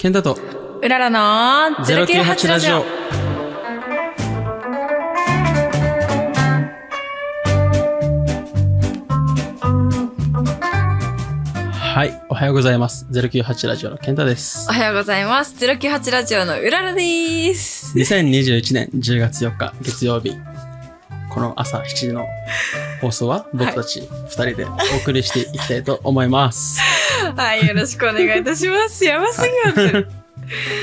ケンタとうららの098ラジオ。はい、おはようございます。098ラジオのケンタですお。はようございます。098ラジオのうららです。2021年10月4日月曜日、この朝7時の放送は僕たち2人でお送りしていきたいと思います。はい、よろしくお願いいたします。やばすぎます。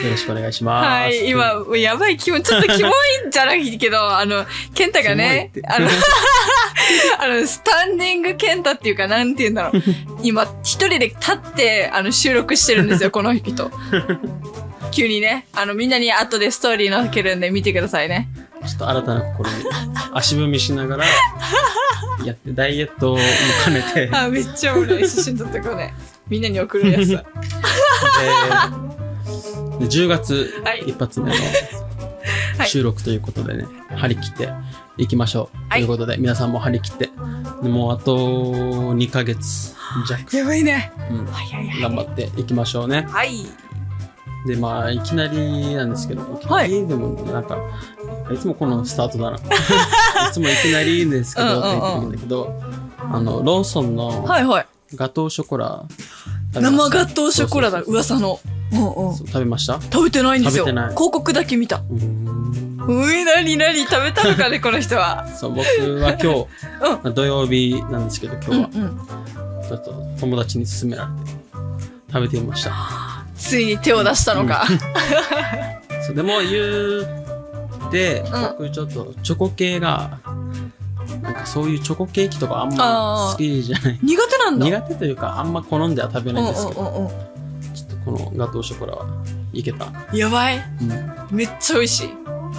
よろしくお願いします。はい、今、もうやばい気持ち、ちょっとキモいんじゃないけど、あの、ケンタがねあの、あの、スタンディングケンタっていうか、なんて言うんだろう。今、一人で立って、あの、収録してるんですよ、この人。急にね、あの、みんなに後でストーリー載っけるんで見てくださいね。ちょっと新たな試み、足踏みしながら、やって、ダイエットも兼ねて、で、あ、めっちゃ俺、写真撮ってこうね。みんなに送るやつ。で10月はい一発目の はい収録ということでね、張り切っていきましょう。はいということで、皆さんも張り切って、でもうあと2ヶ月弱、やばいね。うんはいはいはい。頑張っていきましょうね。はい。で、まあ、いきなりなんですけど、いきなりでもなんか、い、つもこのスタートだな。いつもいきなりですけど、うんうんうんって言ってるんだけど、あの、ローソンのはいはい。ガトーショコラ、生ガトーショコラだ、噂の。うんう食べました？食べてないんですよ。広告だけ見た。うーんうい、なになに？食べたのかね、この人は。そう、僕は今日、まあ土曜日なんですけど、今日は。ちょっと友達に勧められて、食べてみました。ついに手を出したのか。そうでも言うん僕ちょっとチョコ系が、なんかそういうチョコケーキとかあんま好きじゃない。苦手なんだ。苦手というか、あんま好んでは食べうんうんないんですけど、うんうちょっとこのガトーショコラはいけた。ん。やばい。うん。めっちゃ美味しい。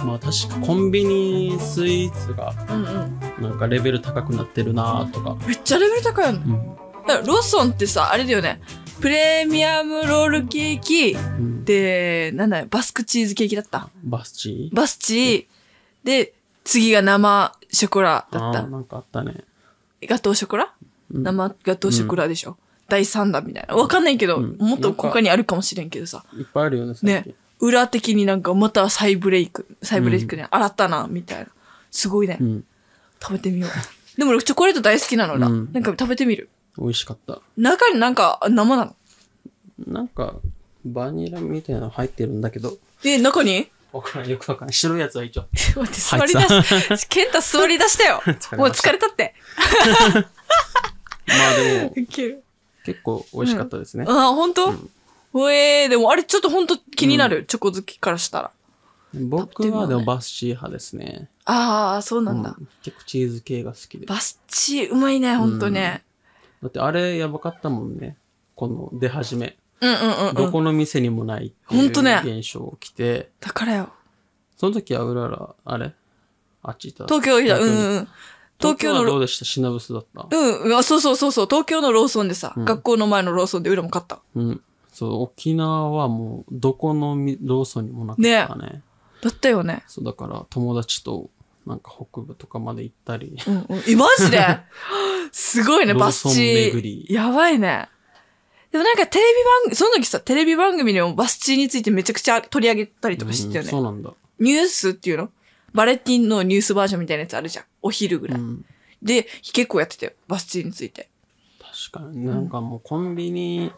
まあ確かコンビニスイーツがうんうん。なんかレベル高くなってるなとか。めっちゃレベル高いよね。うん。だからローソンってさ、あれだよね。プレミアムロールケーキ、うん、で、なんだよ、バスクチーズケーキだった。バスチー？バスチー、で、次が生ショコラだった。あーなんかあったね。ガトーショコラ？うん生ガトーショコラでしょ、第3弾みたいな。わかんないけど、うんもっと他にあるかもしれんけどさ。いっぱいあるよね、最ね近。。裏的になんかまた再ブレイク。再ブレイクね。洗ったな、みたいな。すごいね。うん。食べてみよう。でも俺チョコレート大好きなのだ。うんなんか食べてみる？美味しかった。中になんか生なの？なんか、バニラみたいなの入ってるんだけど、で、中に？わからん、よくわかんない。白いやつは一応。待って、座り出し、ケンタ座り出したよ。もう疲れたって。まあでも。結構美味しかったですね。あ、本当？おえー、でもあれちょっと本当気になる、チョコ好きからしたら。僕はでもバスチー派ですね。ああ、そうなんだ。うん結構チーズ系が好きで。だバスチー、うまいね、ほんとね。ってあれやばかったもんね。この出始め。うんうんうん、うん。どこの店にもないってほんとねいう現象起きて、だからよ。その時はうらら、あれ？あっちいた。東京いた、うんうんうん。東京のロ、東京はどうでした？品薄だった？うん、あそうそうそうそう、東京のローソンでさ、うん学校の前のローソンで裏も買った。うん。そう、沖縄はもう、どこのみローソンにもなかったね。だったよね。そう、だから友達と、なんか北部とかまで行ったり。うんうん。え、マジで？すごいね、バスチ巡りー。やばいね。でもなんかテレビ番組、その時さ、テレビ番組でもバスチーについてめちゃくちゃ取り上げたりとかしてたよね。うんそうなんだ。ニュースっていうの？バレティンのニュースバージョンみたいなやつあるじゃん。お昼ぐらい。うん。で、結構やってたよ。バスチーについて。確かに。なんかもうコンビニ、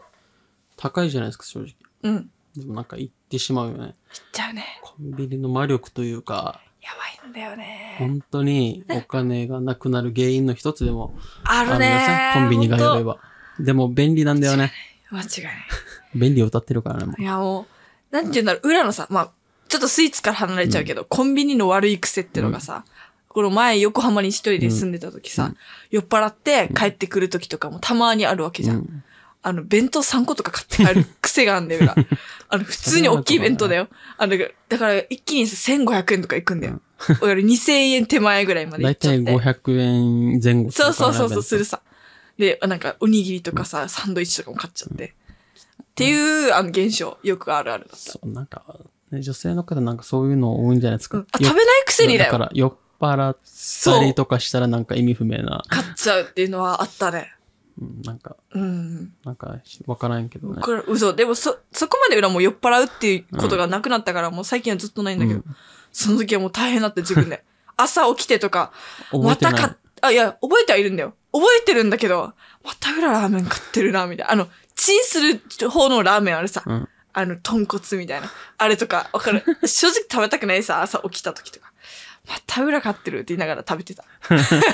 高いじゃないですか、正直。うん。でもなんか行ってしまうよね。ちゃうね。コンビニの魔力というか、やばいんだよね。本当にお金がなくなる原因の一つでもあるんあるねですね。コンビニがやれば。ば。でも便利なんだよね。間違いない。便利を歌ってるからね。いやもう、なんて言うんだろう、裏のさ、まあ、ちょっとスイーツから離れちゃうけど、コンビニの悪い癖ってのがさ、この前横浜に一人で住んでた時さ、うん酔っ払って帰ってくる時とかもたまにあるわけじゃん。うんあの、弁当3個とか買って帰る癖があんだよ、裏。あの、普通に大きい弁当だよ。あの、だから一気にさ1500円とかいくんだよ。俺2000円手前ぐらいまでだいたい行っちゃって。500円前後するからねそうそうそうそう、弁するさ。で、なんか、おにぎりとかさ、サンドイッチとかも買っちゃって。っていう、あの、現象、よくあるあるだった。当そう、なんか、ね、女性の方なんかそういうの多いんじゃないですか。うんあ、よ食べないくせにだだかよ。ら酔っ払ったりとかしたらなんか意味不明な。買っちゃうっていうのはあったね。うん、なんか、うん。なんか、わからんけどね。これ、嘘。でも、そ、そこまで裏もう酔っ払うっていうことがなくなったから、もう最近はずっとないんだけど、うんその時はもう大変だって自分で。朝起きてとか、ま。たか、あ、いや、覚えてはいるんだよ。覚えてるんだけど、また裏ラーメン食ってるな、みたいな。あの、チンする方のラーメンあるさ。うん。あの、豚骨みたいな。あれとか、わかる。正直食べたくないさ、朝起きた時とか。また裏買ってるって言いながら食べてた。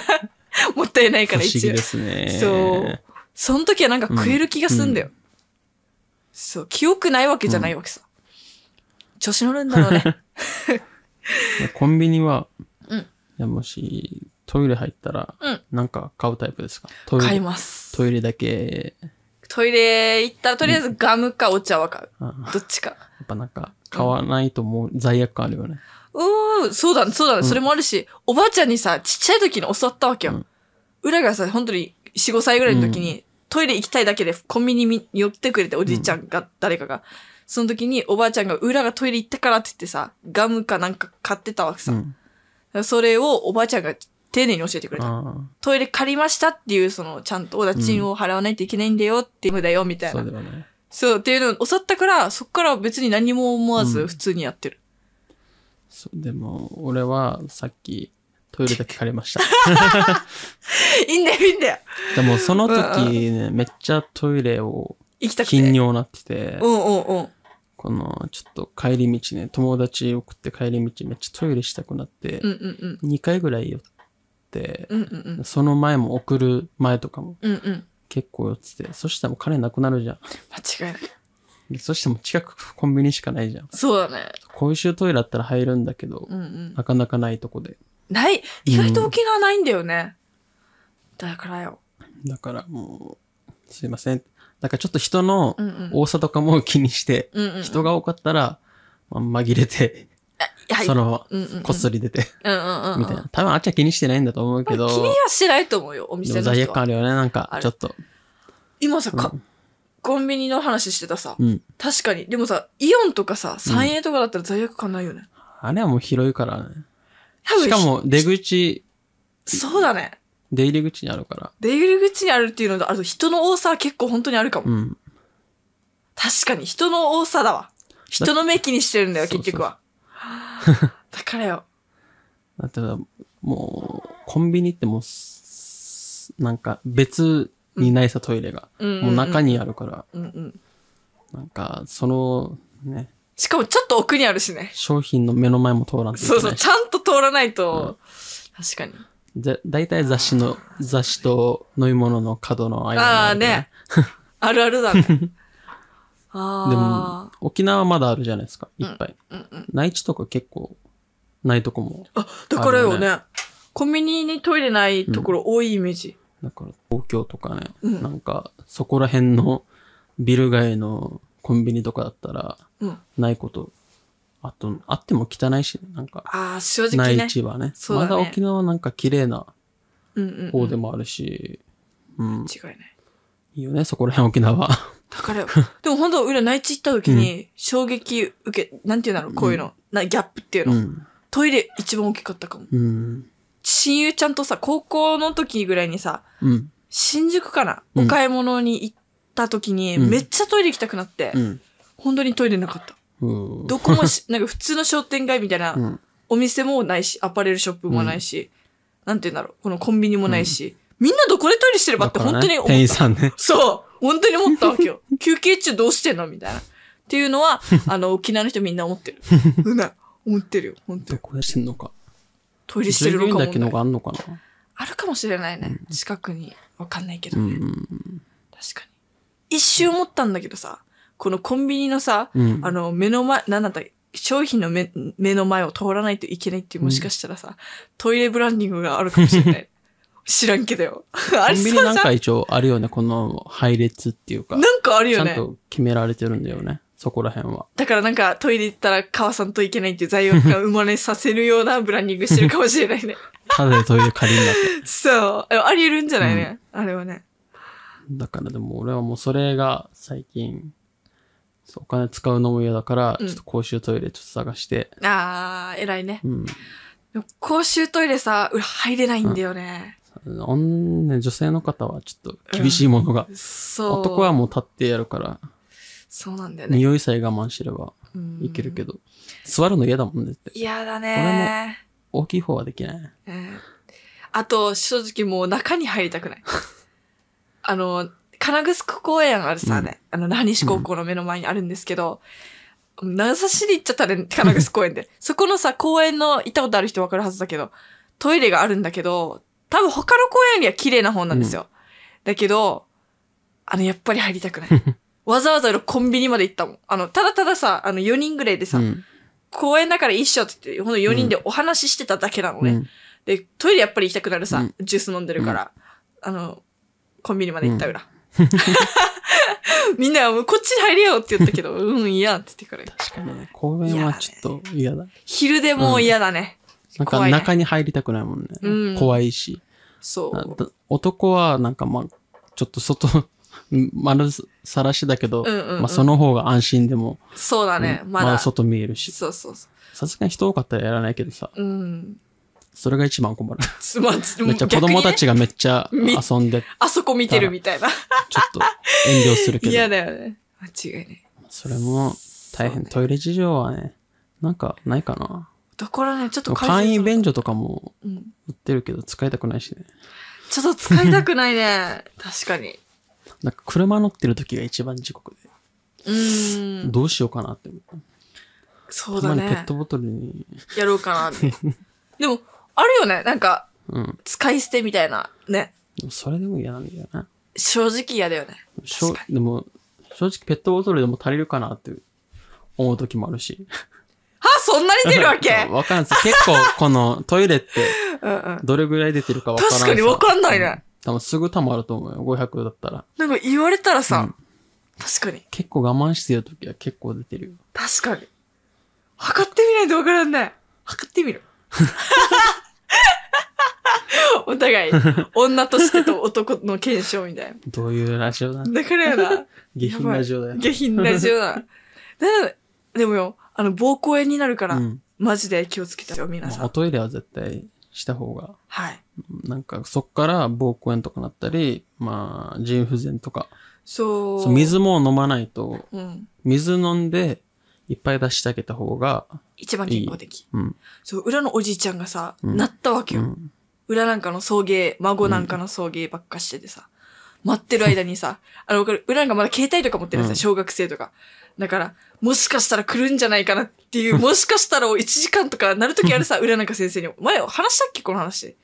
もったいないから一応不思議で。すね。そう。その時はなんか食える気がすんだよ。そう。記憶ないわけじゃないわけさ。調子乗るんだろうね。コンビニは、うんもし、トイレ入ったら、うんなんか買うタイプですか？トイ買いレ、ます。トイレだけ、トイレ行ったらとりあえずガムかお茶は買う。どっちか。っぱなんか、買わないともう罪悪感あるよね。うーん、そうだね、そうだね。それもあるし、おばあちゃんにさ、ちっちゃい時に教わったわけよ。うん裏がさ、本当に4、5歳ぐらいの時に、トイレ行きたいだけでコンビニに寄ってくれて、おじいちゃんが、誰かが。その時におばあちゃんが裏がトイレ行ったからって言ってさ、ガムかなんか買ってたわけさ。うん。それをおばあちゃんが丁寧に教えてくれた。あトイレ借りましたっていう、その、ちゃんとお家賃を払わないといけないんだよっていう無だよ、みたあ、いな。そうだよね。そう、っていうのを教わったから、そっから別に何も思わうんず普通にやってる。そうでも、俺はさっき、トイレだけ借りました。いいんだよ、いいんだよ。でも、その時ね、めっちゃトイレを行きたくて。頻尿なっててう、んうんうん。この、ちょっと帰り道ね、友達送って帰り道めっちゃトイレしたくなってうん、うんうん。2回ぐらい寄って、うんうんうん。その前も送る前とかもうんうん。結構寄ってて、そしたらもう金なくなるじゃん。間違いない。でそしてもう近くコンビニしかないじゃん。そうだね。公衆トイレだったら入るんだけど、うんうん。なかなかないとこで。ない？意外と沖縄ないんだよね。だからよ。だからもう、すいません。だからちょっと人のうんうん。多さとかも気にして、うんうん。人が多かったら、まあ、紛れて、はい、そのうんうんうん。こっそり出て、うんうんうんうん。みたいな。多分あっちは気にしてないんだと思うけど、気にはしてないと思うよ、お店の人は。罪悪感あるよね、なんかちょっと。今さ、かうんコンビニの話してたさ。うん。確かに。でもさ、イオンとかさ、三栄とかだったら罪悪感ないよね。あれはもう広いからね。多分しかも出口、そうだね。出入り口にあるから。出入り口にあるっていうのと、あと人の多さは結構本当にあるかも。うん。確かに、人の多さだわ。人の目気にしてるんだよ、そう結局は。だからよ。だってもう、コンビニってもうす、なんか別にないさ、トイレが。うんうんうんもう中にあるから、うんうん。なんか、その、ね、しかもちょっと奥にあるしね。商品の目の前も通らんといけそうそう、ちゃんと通らないと、確かに。で、大体雑誌の、雑誌と飲み物の角の間にああね。あるあるだね。でも、沖縄はまだあるじゃないですか、いっぱい。うんうん。内地とか結構、ないとこも。あ、だからよね。コンビニにトイレないところ多いイメージ。だから、東京とかね、うんなんか、そこら辺のビル街のコンビニとかだったら、うん。ないこと、あと、あっても汚いし、ね、なんか、ああ、正直ね内。地はね。ねまだ沖縄はなんか綺麗なうんうんうん。方でもあるし、うん、違いない。いいよね、そこら辺沖縄。だからよ。でも本当裏内地行った時に衝撃受け、なんていうんだろう、こういうの。なギャップっていうの。うん。トイレ一番大きかったかも。うん。親友ちゃんとさ、高校の時ぐらいにさ、うん。新宿かな、うんお買い物に行った時に、うんめっちゃトイレ行きたくなって、うん。本当にトイレなかった。うん。どこもし、なんか普通の商店街みたいなうん。お店もないし、アパレルショップもないし、なんて言うんだろう、このコンビニもないし、みんなどこでトイレしてればって本当に思った。ね店員さんね。そう本当に思ったわけよ。休憩中どうしてんのみたいな。っていうのは、あの、沖縄の人みんな思ってる。うんな、思ってるよ、本当に。どこでしてんのか。トイレしてるのかだけのがあんのかなあるかもしれないね。近くに。わかんないけどね。うん。確かに。一瞬思ったんだけどさ、このコンビニのさ、うん。あの、目の前、なんだった商品の目目の前を通らないといけないっていう、もしかしたらさ、トイレブランディングがあるかもしれない。知らんけどよ。あ コンビニなんか一応あるよね、この配列っていうか。なんかあるちゃんよね。と決められてるんだよね。そこら辺は。だからなんかトイレ行ったら川さんといけないっていう罪悪感を生まれさせるようなブランディングしてるかもしれないね。ただでトイレ借りんだって。そう。あり得るんじゃないね。あれはね。だからでも俺はもうそれが最近、そうお金使うのも嫌だから、うんちょっと公衆トイレちょっと探して、あー、偉いね。うん。公衆トイレさ、裏入れないんだよね。女女性の方はちょっと厳しいものが。そう。男はもう立ってやるから、そうなんだよね。匂いさえ我慢してればいけるけど。座るの嫌だもんねって。嫌だね大きい方はできない。うんあと、正直もう中に入りたくない。あの、金城公園あるさね、あの、那覇西高校の目の前にあるんですけど、長さしに行っちゃったね、金城公園で。そこのさ、公園の行ったことある人わかるはずだけど、トイレがあるんだけど、多分他の公園よりは綺麗な方なんですよ。だけど、あの、やっぱり入りたくない。わざわざコンビニまで行ったもん。あの、ただたださ、あの、4人ぐらいでさ、うん。公園だから一緒って言って、ほんと4人でお話ししてただけなのね。うんで、トイレやっぱり行きたくなるさ、うんジュース飲んでるから、あの、コンビニまで行った裏。みんなはもうこっちに入れよって言ったけど、うん、嫌って言ってから。確かにね、公園はちょっと嫌だ。昼でも嫌だね。なんか怖いね中に入りたくないもんね。うん怖いし。そう。だ男はなんかまあ、ちょっと外、丸さらしだけど、まあその方が安心でも、そうだね。うんまだ。外見えるし。そうそうそさすがに人多かったらやらないけどさ、う。うん。それが一番困る。つまめっちゃ子供たちが。がめっちゃみ遊んで、あそこ見てるみたいな。ちょっと遠慮するけ嫌ど、だよね。間違いね。それも大変。トイレ事情はね、なんかないかな。だからね、ちょっと簡易便所とかもうん。売ってるけど使いたくないしね。ちょっと使いたくないね。確かに。なんか車乗ってる時が一番時刻で、うーん。どうしようかなって。そうだたまにペッね。トボトルに、やろうかなって。でも、あるよね。なんか、うん。使い捨てみたいな。ね。それでも嫌なんだよな。正直嫌だよね。でも、正直ペットボトルでも足りるかなって思う時もあるし。はそんなに出るわけ？わかんないです。結構このトイレって。どれぐらい出てるかわからない確かにわかんないね。多分すぐ溜まると思うよ。500だったら。なんか言われたらさ、うん確かに。結構我慢してる時は結構出てるよ。確かに。測ってみないとわからんね。測ってみる。お互い、女としてと男の検証みたいどういうラジオだな。だからやな。下品ラジオだよ。下品ラジオだ。だでもよ、あの、膀胱炎になるから、うんマジで気をつけてよ、皆さん。まあおトイレは絶対した方が、はい。なんかそっから膀胱炎とかなったり、まあ腎不全とか。そう。そう水も飲まないと、うん。水飲んでいっぱい出してあげた方が、一番健康的。うん。そう、裏のおじいちゃんがさ、うんなったわけよ。うん。裏なんかの送迎、孫なんかの送迎ばっかしててさ、待ってる間にさ、あの、わかる裏なんかまだ携帯とか持ってるんですよ、小学生とか。だから、もしかしたら来るんじゃないかなっていう、もしかしたら1時間とかなるときあるさ、裏なんか先生に、前話したっけこの話。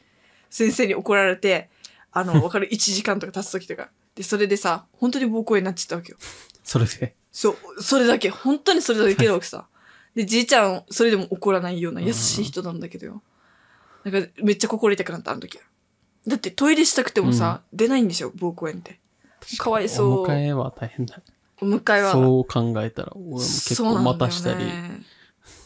先生に怒られて、あの、わかる ?1 時間とか経つときとか。で、それでさ、本当に膀胱炎になっちゃったわけよ。それで。そう、それだけ。本当にそれだけだわけさ。で、じいちゃん、それでも怒らないような優しい人なんだけどよ。なんか、めっちゃ心痛くなった、あの時。だってトイレしたくてもさ、出ないんでしょ、膀胱炎って。かわいそう。お迎えは大変だ。は。そう考えたら、俺も結構待たしたり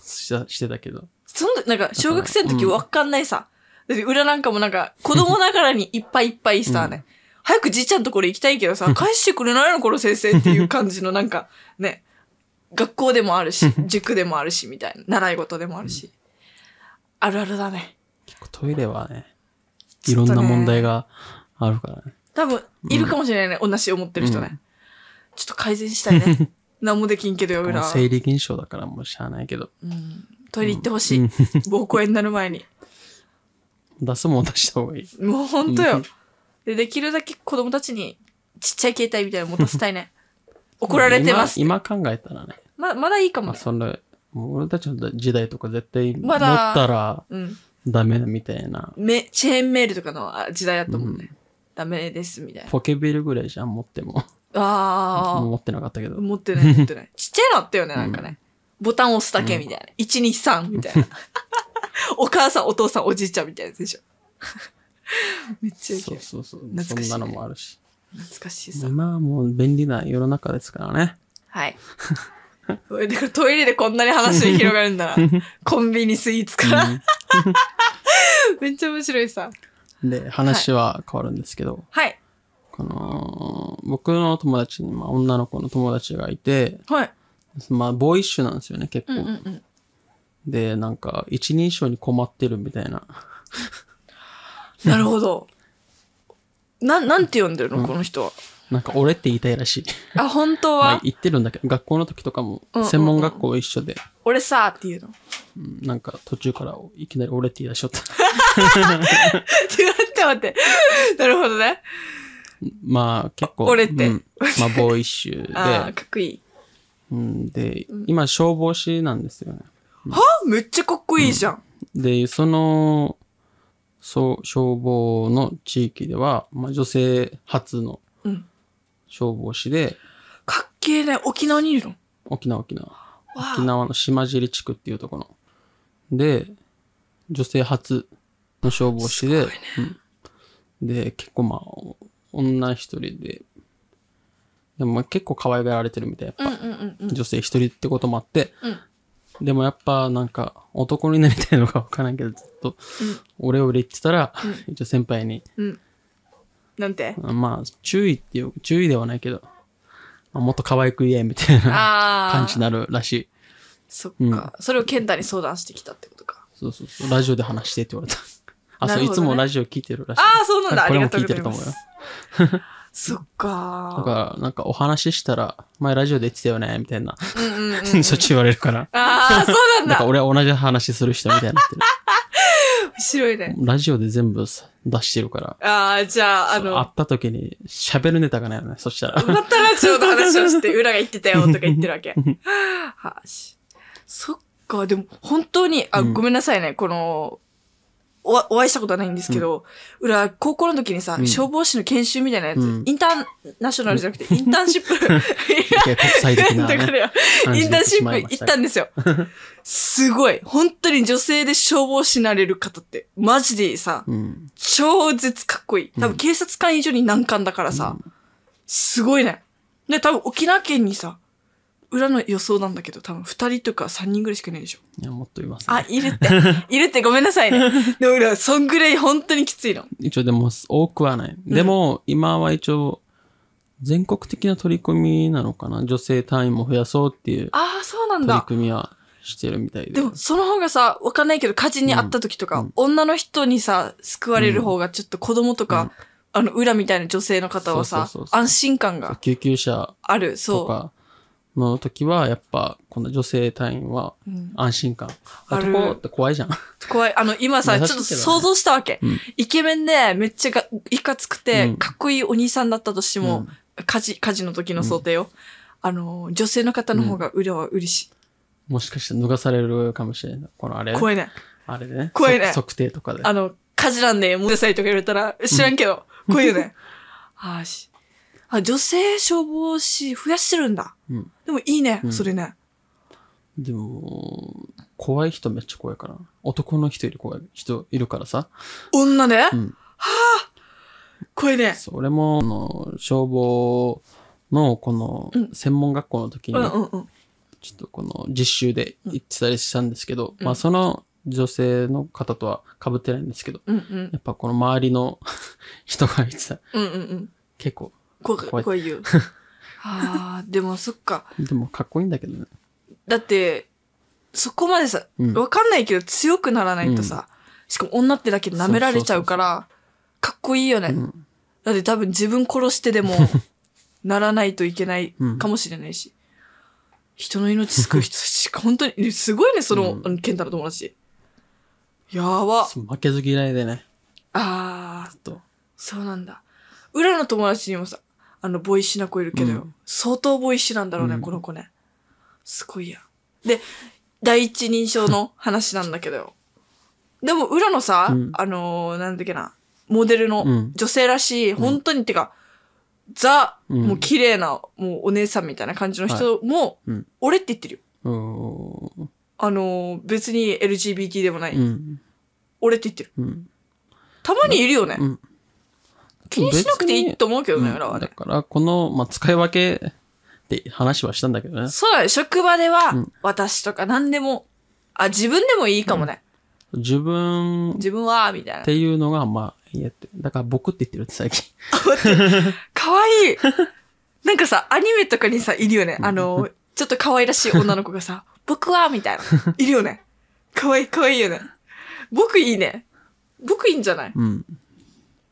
したしてたけど。そんな、なんか、小学生の時わかんないさ。だって裏なんかもなんか、子供ながらにいっぱいいっぱいさ、ね。早くじいちゃんのところ行きたいけどさ、返してくれないのこの先生っていう感じのなんか、ね。学校でもあるし、塾でもあるし、みたいな。習い事でもあるし。あるあるだね。結構トイレはね、いろんな問題があるからね。多分、いるかもしれないね。同じ思ってる人ね。ちょっと改善したいね。何もできんけどよ、こ裏の生理現象だからもうしゃあないけど。うん。トイレ行ってほしい。うん膀胱炎になる前に。出すもん出した方がいい。もうほんとようん。で、できるだけ子供たちにちっちゃい携帯みたいなの持たせたいね。怒られてます。今今考えたらね。ま、まだいいかもまあ、ね。そ俺たちの時代とか絶対持ったらうん。ダメみたいな。め、チェーンメールとかのあ時代だと思うね。ダメです、みたいな。ポケベルぐらいじゃん、持っても。あ持ってなかったけどあ。。持ってない、持ってない。ちっちゃいのあったよね、なんかね。ボタン押すだけみたいな。1、2、3みたいな。お母さん、お父さん、おじいちゃんみたいなやつでしょ。めっちゃいいそうそうそう。懐かしいねそんなのもあるし。懐かしいさ。今はもう便利な世の中ですからね。はい。だからトイレでこんなに話が広がるんだな。コンビニスイーツから。めっちゃ面白いさ。で、話は変わるんですけど、はい。この、僕の友達に、まあ、女の子の友達がいて、はい。まあ、ボーイッシュなんですよね、結構。うんうんうん。で、なんか、一人称に困ってるみたいな。なるほど。なん、なんて呼んでるの、うんこの人は？なんか俺って言いたいらしい。あ、本当は、まあ言ってるんだけど、学校の時とかもうんうんうん、専門学校一緒で、俺さって言うの？うんなんか途中からいきなり俺って言い出しちゃった。って言って待って。なるほどね。まあ結構、俺って。うん。まあボーイッシュ ああ、で、かっこいい。うん、で、今消防士なんですよね。はめっちゃかっこいいじゃん。で、その、そう、消防の地域では、まあ女性初のうん。消防士で、かっけえね。沖縄にいるの？沖縄沖縄。沖縄の島尻地区っていうところの。で、女性初の消防士で、うん。で、結構まあ、女一人で、でもまあ結構可愛がられてるみたい。やっぱ、うんうんうんうん。女性一人ってこともあって、うんでもやっぱなんか男になりたいのかわからんけど、ずっと、俺を売れってたら、一応先輩に、うん。なんて？まあ、注意っていう、注意ではないけど、まあ、もっと可愛く言えみたいな。感じになるらしい。そっか。それを健太に相談してきたってことか。そうそうそう。ラジオで話してって言われた。あ、そう、いつもラジオ聞いてるらしい。ああ、そうなんだ。あこれも聞いてると思うよます。。そっだかから、なんかお話ししたら、前ラジオで言ってたよね、みたいな。ー。うんうんうん。そっち言われるから。ああ、そうなんだ。なんか俺は同じ話する人みたいになってる。面白いね。ラジオで全部さ出してるから。ああ、じゃあ、あそう会の、った時に喋るネタがないよね、そしたら。またラジオの話をして、裏が言ってたよとか言ってるわけ。はし。そっか、でも本当に、あ、うんごめんなさいね、この、おお会いしたことはないんですけど、裏、高校の時にさ、うん消防士の研修みたいなやつ、うんインターナショナルじゃなくて、インターンシップ。国際的なねだからインターンシップ行ったんですよ。すごい。本当に女性で消防士になれる方って、マジでさ、うん。超絶かっこいい。多分警察官以上に難関だからさ、すごいね。で、多分沖縄県にさ、裏の予想なんだけど、多分二人とか三人ぐらいしかいないでしょ。いや、もっといます、あ、ね。いるって。いるってごめんなさいね。でも裏、そんぐらい本当にきついの。一応でも多くはない。でも、今は一応、全国的な取り組みなのかな。女性隊員も増やそうっていうああ、そうなん取りだ。組みはしてるみたいで。でも、その方がさ、わかんないけど、火事にあった時とか、女の人にさ、救われる方が、ちょっと子供とか、あの、裏みたいな女性の方はさそうそうそう、そう安心感が救急車ある。とそかの時は、やっぱ、この女性隊員はう。うん安心感。ある男って怖いじゃん。怖い。あの、今さ、ちょっと想像したわけ。うんイケメンで、めっちゃがいかつくて、うんかっこいいお兄さんだったとしても、うん火事、火事の時の想定よ。あの、女性の方の方が裏は嬉しもしかして脱がされるかもしれない。このあれ？い。怖いね。あれでね。怖いねそ測定とかで。あの、火事なんで、もうくださいとか言われたら、知らんけど、怖いよね。あーし。あ、女性消防士増やしてるんだ。うん。でもいいね、うんそれね。でも、怖い人めっちゃ怖いから。男の人より怖い人いるからさ。女で、うん。怖いね。そう俺も、あの、消防のこのうん専門学校の時に、うんうんうん。ちょっとこの実習で行ってたりしたんですけど、うんまあその女性の方とは被ってないんですけど、うんうん。やっぱこの周りの 人が言ってた。うんうんうん。結構、怖い、怖い怖いよ。ああ、でもそっか。でもかっこいいんだけどね。だって、そこまでさ、うんわかんないけど強くならないとさ、しかも女ってだけで舐められちゃうから、かっこいいよね。うん。だって多分自分殺してでも、ならないといけないかもしれないし。人の命救う人たち、本当に、すごいね、その、うん健太の友達。やば。負けず嫌いでね。ああ、ずっと。そうなんだ。裏の友達にもさ、あの、ボーイッシュな子いるけど、うん相当ボーイッシュなんだろうね、うんこの子ね。すごいや。で、第一人称の話なんだけど。でも、裏のさ、うんあのーなんだっけな、モデルのうん女性らしい、本当に、てか、ザ、うんもう綺麗な、もうお姉さんみたいな感じの人も、うん。俺って言ってるよ。あのー別に LGBT でもない。うん。俺って言ってる。うん。たまにいるよね。うん。気にしなくていいと思うけどね、うん裏はねだ。から、この、まあ、使い分けって話はしたんだけどね。そうだね。職場ではうん、私とか何でも、あ、自分でもいいかもね。自分っ自分は、みたいな。ていうのが、まあ、いいやって。だから僕って言ってるって最近。かわいい。なんかさ、アニメとかにさ、いるよね。あの、ちょっと可愛らしい女の子がさ、僕は、みたいな。いるよね。かわいい、かわいいよね。僕いいね。僕いいんじゃない？うん。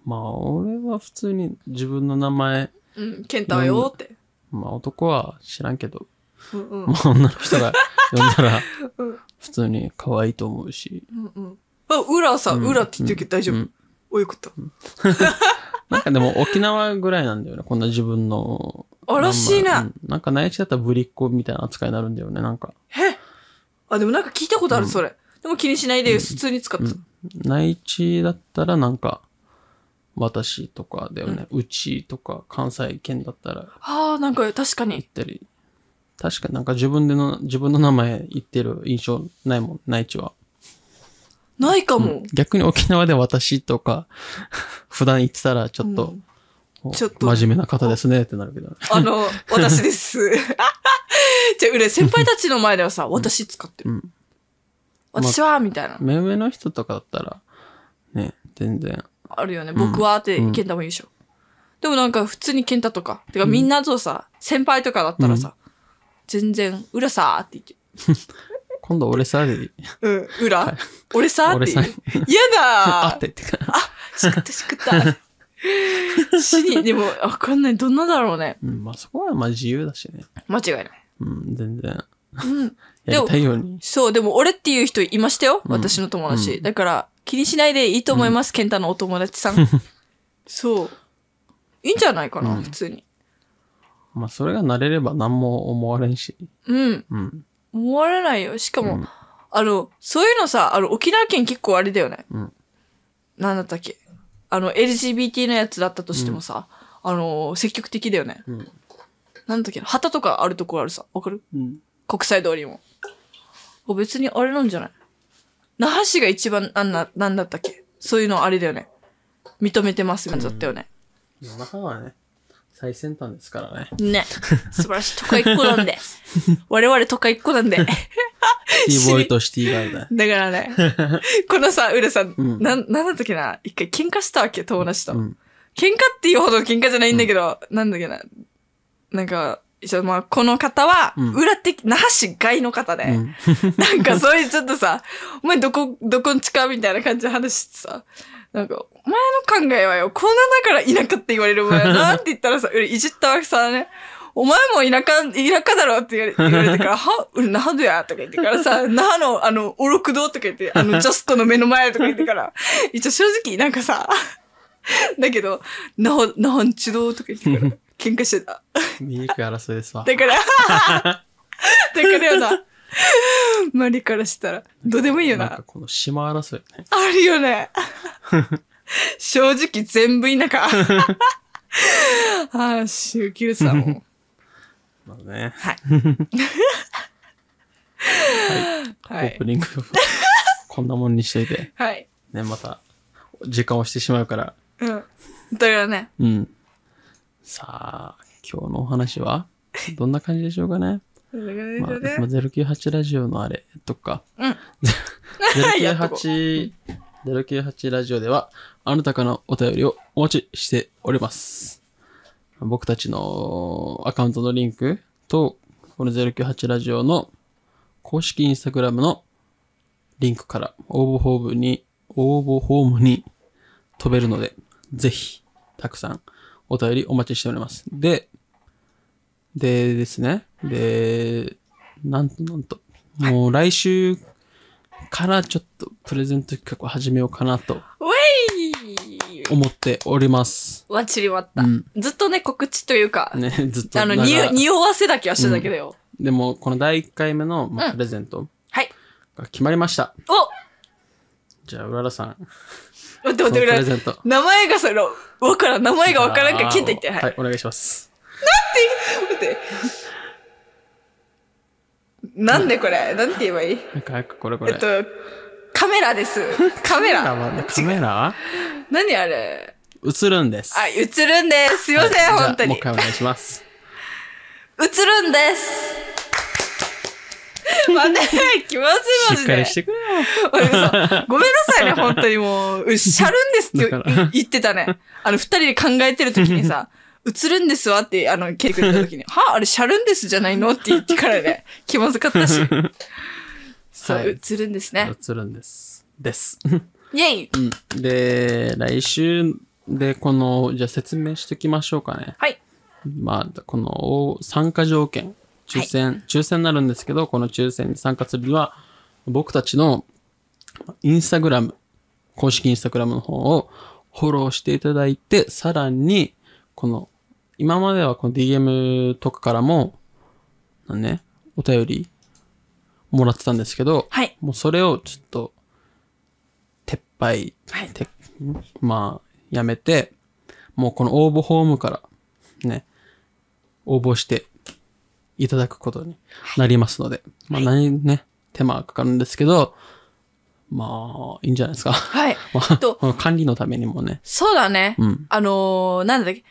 まあ、俺は普通に自分の名前、うん、ケンタはよって。まあ男は知らんけど、うんうん。まあ女の人が呼んだら うん、普通に可愛いと思うし。うんうん。あ、裏さ、うん裏って言ってるけど大丈夫？うん。およかった。なんかでも沖縄ぐらいなんだよね、こんな自分の。あらしいなうんなんか内地だったらぶりっ子みたいな扱いになるんだよね、なんか。へあ、でもなんか聞いたことある、それ。でも気にしないで、普通に使ってた。内地だったらなんか、私とかだよね。うちとか関西圏だったらああ、なんか確かに。言ったり。確かになんか自分での、自分の名前言ってる印象ないもん、内地は。ないかも。逆に沖縄で私とか、普段言ってたらちょっと、ちょっと真面目な方ですねってなるけど。あの、私です。じゃあ、俺、先輩たちの前ではさ、私使ってる。うん私は、みたいな。目上の人とかだったら、ね、全然。あるよね。僕はって、うんケンタも言うでしょ。でもなんか、普通にケンタとか、てかみんなとさ、先輩とかだったらさ、全然、裏さーって言って。今度俺さでいい、うん、裏、俺さーって。嫌だー あってってか。しくったしくった。死に、でも、わかんない。どんなだろうね。うん、まあそこはまあ自由だしね。間違いない。うん、全然。うん。やりたいように。そう、でも俺っていう人いましたよ。うん私の友達。うんだから、気にしないでいいと思います、ケンタのお友達さん。そう。いいんじゃないかな、うん普通に。まあそれが慣れれば何も思われんし。うん。うん。思われないよ。しかも、うんあの、そういうのさ、あの、沖縄県結構あれだよね。うんなんだったっけ。あの、LGBT のやつだったとしてもさ、あの、積極的だよね。うん。なんだっけな、旗とかあるところあるさ。わかる？うん。国際通りも。あ別にあれなんじゃない？那覇市が一番、なんな、なんだったっけ？そういうのあれだよね。認めてますみたいだったよね。夜中はね、最先端ですからね。ね。素晴らしい。都会っ子なんで。我々都会っ子なんで。シティボーイとシティガールだ。だからね。このさ、浦さん、うんなん、なんだったっけな？一回喧嘩したわけ、友達と。うん。喧嘩っていうほど喧嘩じゃないんだけど、なんだっけな？なんか、一応まあ、この方は、うん。裏的、那覇市外の方で、うん。なんかそういうちょっとさ、お前どこ、どこんちかみたいな感じで話してさ、なんか、お前の考えはよ、こんなだから田舎って言われるもんやなって言ったらさ、俺いじったわけさね、お前も田舎、田舎だろって言われてから、は、俺那覇だやとか言ってからさ、那覇のあの、おろく堂とか言って、あの、ジャスコの目の前とか言ってから、一応正直なんかさ、だけど、那覇、那覇んちどうとか言ってから、喧嘩してた。醜い争いですわ。だから、だからよな。マリからしたら、どうでもいいよな。なんかこの島争いね。あるよね。正直全部田舎。ああ、しゅうきるさも。まあね。はい。はいオープ。ニング、こんなもんにしといて。はい。ね、また、時間をしてしまうから。うん。だからね、うん。さあ、今日のお話は、どんな感じでしょうかね？まあ、まあ098ラジオのあれとか、うん。やっとこう098、098ラジオでは、あなたからのお便りをお待ちしております。僕たちのアカウントのリンクと、この098ラジオの公式インスタグラムのリンクから応募フォームに、応募フォームに飛べるので、ぜひ、たくさんお便りお待ちしております。で、でですね。で、なんとなんと、もう来週からちょっとプレゼント企画を始めようかなと思っております。わちりわった、うんずっとね、告知というか、ね、ずっとあの、長に、匂わせだけはしてたけどよ。でも、この第1回目の、まあうんプレゼントはい。が決まりました。おじゃあ、うららさん、待って待ってくれ。レゼント。名前がその、わからん。名前がわからんから、ケンタ言って。はい。はい、お願いします。待って。なんでこれ？なんて言えばいい？なんか早くこれこれ。えっと、カメラです。カメカラ。カメラ？何あれ？映るんです。あ、映るんです。すいません、はい本当に。映もう一回お願いします。るんです。待って、気まずいマジでしっかりし。てくれよ。ごめんなさいね、本当にもう。うしゃるんですって言ってたね。あの、二人で考えてる時にさ、映るんですわって、あの、聞いてくれた時に、は？あれ、シャルンですじゃないの？って言ってからね、気まずかったし。そう、はい映るんですね。映るんです。です。イェイうん。で、来週で、この、じゃあ説明しておきましょうかね。はい。まあ、この参加条件、抽選、抽選になるんですけど、この抽選に参加するには、僕たちのインスタグラム、公式インスタグラムの方をフォローしていただいて、さらに、この、今まではこの DM とかからも、なんね、お便りもらってたんですけど、はい。もうそれをちょっと、撤廃、はいてまあ、やめて、もうこの応募フォームから、ね、応募していただくことになりますので、まあ何ね、手間がかかるんですけど、まあ、いいんじゃないですか。はい。まあ、と管理のためにもね。そうだね。うんあのー、なんだっけ？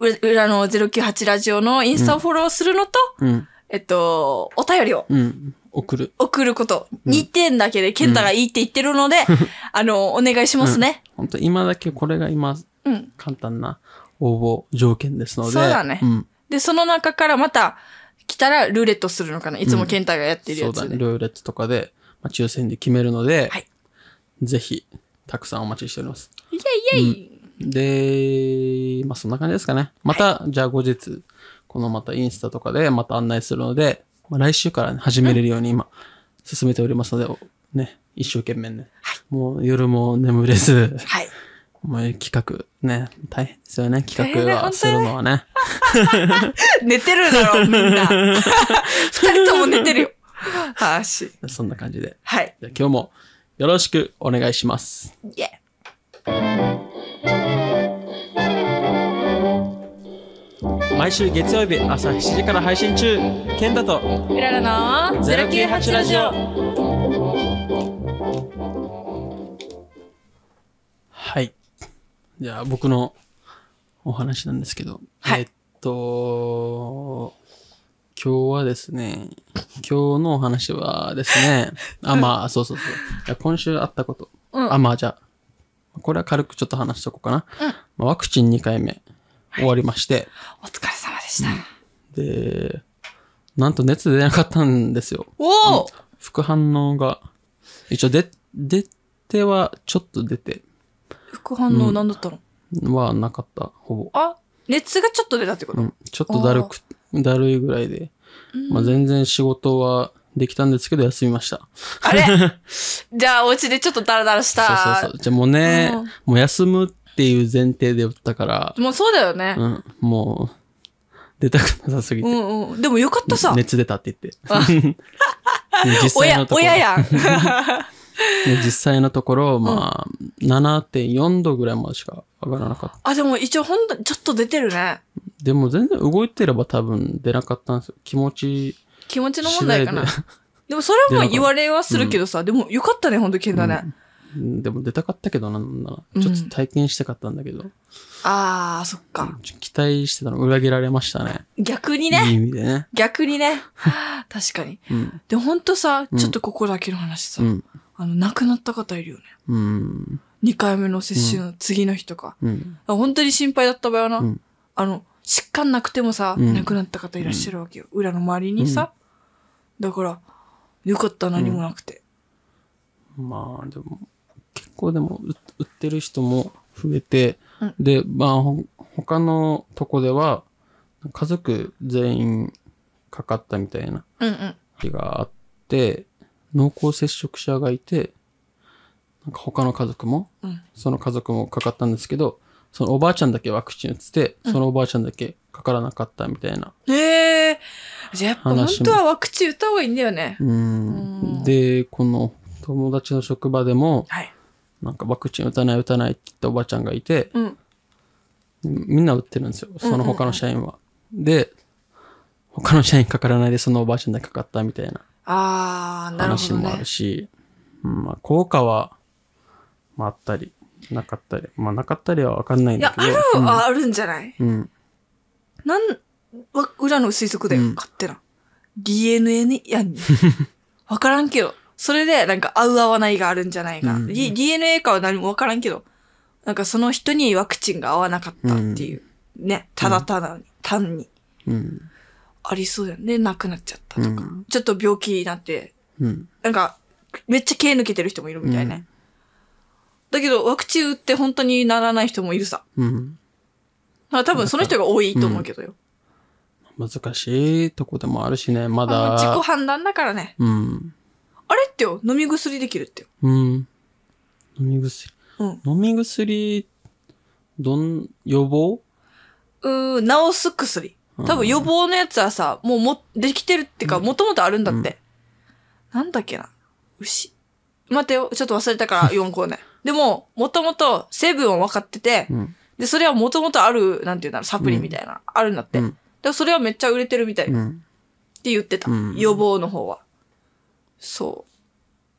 う裏の098ラジオのインスタをフォローするのと、うん。えっと、お便りをうん。送る。送ること。2点だけで、ケンタがいいって言ってるので、あの、お願いしますね。本当今だけこれが今、うん。簡単な応募条件ですので。そうだねうん。で、その中からまた来たらルーレットするのかな？いつもケンタがやってるやつで。そうだね。ルーレットとかで、まあ、抽選で決めるので、はいぜひ、たくさんお待ちしております。イェイイェイ、で、まあそんな感じですかね。また、じゃあ後日、このまたインスタとかでまた案内するので、まあ、来週から、ね、始めれるように今、進めておりますので、おね、一生懸命ね。もう夜も眠れず、はい。もう企画、ね、大変ですよね、企画はするのはね。寝てるだろ、みんな。二人とも寝てるよ。はし。そんな感じで。はい。じゃあ今日もよろしくお願いします。イェイ毎週月曜日朝7時から配信中、ケンタとうららの098ラジオ。はい。じゃあ僕のお話なんですけど、はいえっと、今日はですね、今日のお話はですね、あ、まあ、そうそうそう。いや今週あったこと。うんあ、まあじゃあ、これは軽くちょっと話しとこうかな。まあ、ワクチン2回目終わりまして、お疲れ様でした。で、なんと熱出なかったんですよ。おお、副反応が、一応で、出てはちょっと出て副反応なんだったの、はなかった、ほぼ。あ、熱がちょっと出たってこと、うん、ちょっとだるく、だるいぐらいで、まあ、全然仕事はできたんですけど休みました。あれ？じゃあ、お家でちょっとダラダラしそうた。そうそう。じゃあもうね、うんもう休むっていう前提で打ったから、もうそうだよね。うん、もう、出たくなさすぎて、うんうん。でもよかったさ。熱出たって言って。あ 実際親の、ところ、親やん。ね実際のところ、まあ、7.4度ぐらいまでしか上がらなかった。あ、でも一応ほんと、ちょっと出てるね。でも全然動いてれば多分出なかったんですよ。気持ち気持ちの問題かな次。でもそれはもう言われはするけどさ、でもよかったね、ほんと、ケンだね。うんでも出たかったけどなんなら、ちょっと体験したかったんだけど、あー、そっか。期待してたの裏切られましたね。いい逆にね。意味でね。逆にね。確かに。うん。でもほんとさ、ちょっとここだけの話さ、うん。あの、亡くなった方いるよね。うん。2回目の接種の次の日とか。うん。あ本当に心配だった場合はな、うんあの、疾患なくてもさ、うん亡くなった方いらっしゃるわけよ。裏の周りにさ。だから、よかった、何もなくて。まあ、でも、結構でも、う売ってる人も増えて、うんで、まあ、ほ他のとこでは、家族全員かかったみたいなうんうん。日があって、濃厚接触者がいて、なんか他の家族も、うんその家族もかかったんですけど、そのおばあちゃんだけワクチン打ってて、そのおばあちゃんだけかからなかったみたいな。へえ。じゃあやっぱ本当はワクチン打った方がいいんだよね。うんうんで、この友達の職場でも、はい。なんかワクチン打たない打たないって言ったおばあちゃんがいて、うん。みんな打ってるんですよ。その他の社員は。で、他の社員かからないでそのおばあちゃんだけかかったみたいなあー、なるほどね話もある。し、うんまあ効果は、まああったり、なかったり。まあなかったりはわかんないんいやだ、けど。ある、うんああるんじゃない？うん。なん、わ裏の推測だよ、うん勝手な。DNA にやんに。わからんけど。それで、なんか、合う合わないがあるんじゃないかな。うん DNA かは何もわからんけど、なんかその人にワクチンが合わなかったっていう。ね、ただただに、単に。うん。ありそうだよね。亡くなっちゃったとか。うんちょっと病気になって、うん。なんか、めっちゃ毛抜けてる人もいるみたいね。だけど、ワクチン打って本当にならない人もいるさ。うん。まあ多分その人が多いと思うけどよ。難しいとこでもあるしね、ままあだ。自己判断だからね。うん。あれってよ、飲み薬できるってよ。うん。飲み薬。うん。飲み薬、どん、予防？うー、治す薬。多分予防のやつはさ、もうも、できてるっていうか、もともとあるんだって。なんだっけな？牛。待ってよ、ちょっと忘れたから言わんこうね。でも、もともと成分は分かってて、うん。で、それはもともとある、なんていうんだろう、サプリみたいな、あるんだって。うんでそれはめっちゃ売れてるみたい。ってうん。言ってた。うん予防の方は。そ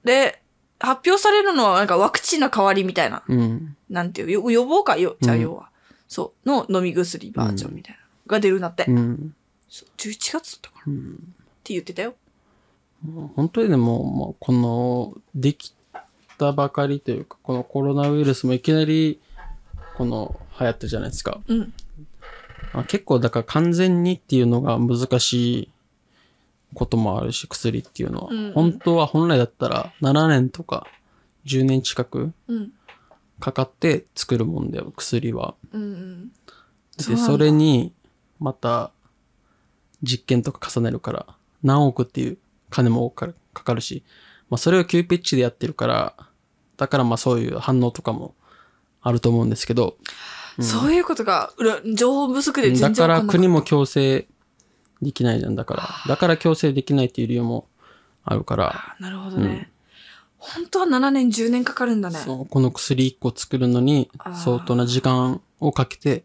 う。で、発表されるのはなんかワクチンの代わりみたいな。うん。なんていう、よ予防か、よ、じゃあうん要は。そう。の飲み薬バージョンみたいな。が出るなって。うん。そう11月だったかな。うん。って言ってたよ。もう本当にでも、もうこの、できたばかりというか、このコロナウイルスもいきなり、この、流行ったじゃないですか。うん。あ結構だから完全にっていうのが難しいこともあるし、薬っていうのは。うんうん本当は本来だったら7年とか10年近くうん。かかって作るもんだよ、薬は。うんうん。で、それに、また、実験とか重ねるから、何億っていう金もかかかるし、まあそれを急ピッチでやってるから、だからまあそういう反応とかもあると思うんですけど、そういうことが、裏、情報不足で全だか然わから国も強制できないじゃん、だから。だから強制できないっていう理由もあるから、あなるほどね。本当は7年、10年かかるんだね。そうこの薬1個作るのに相当な時間をかけて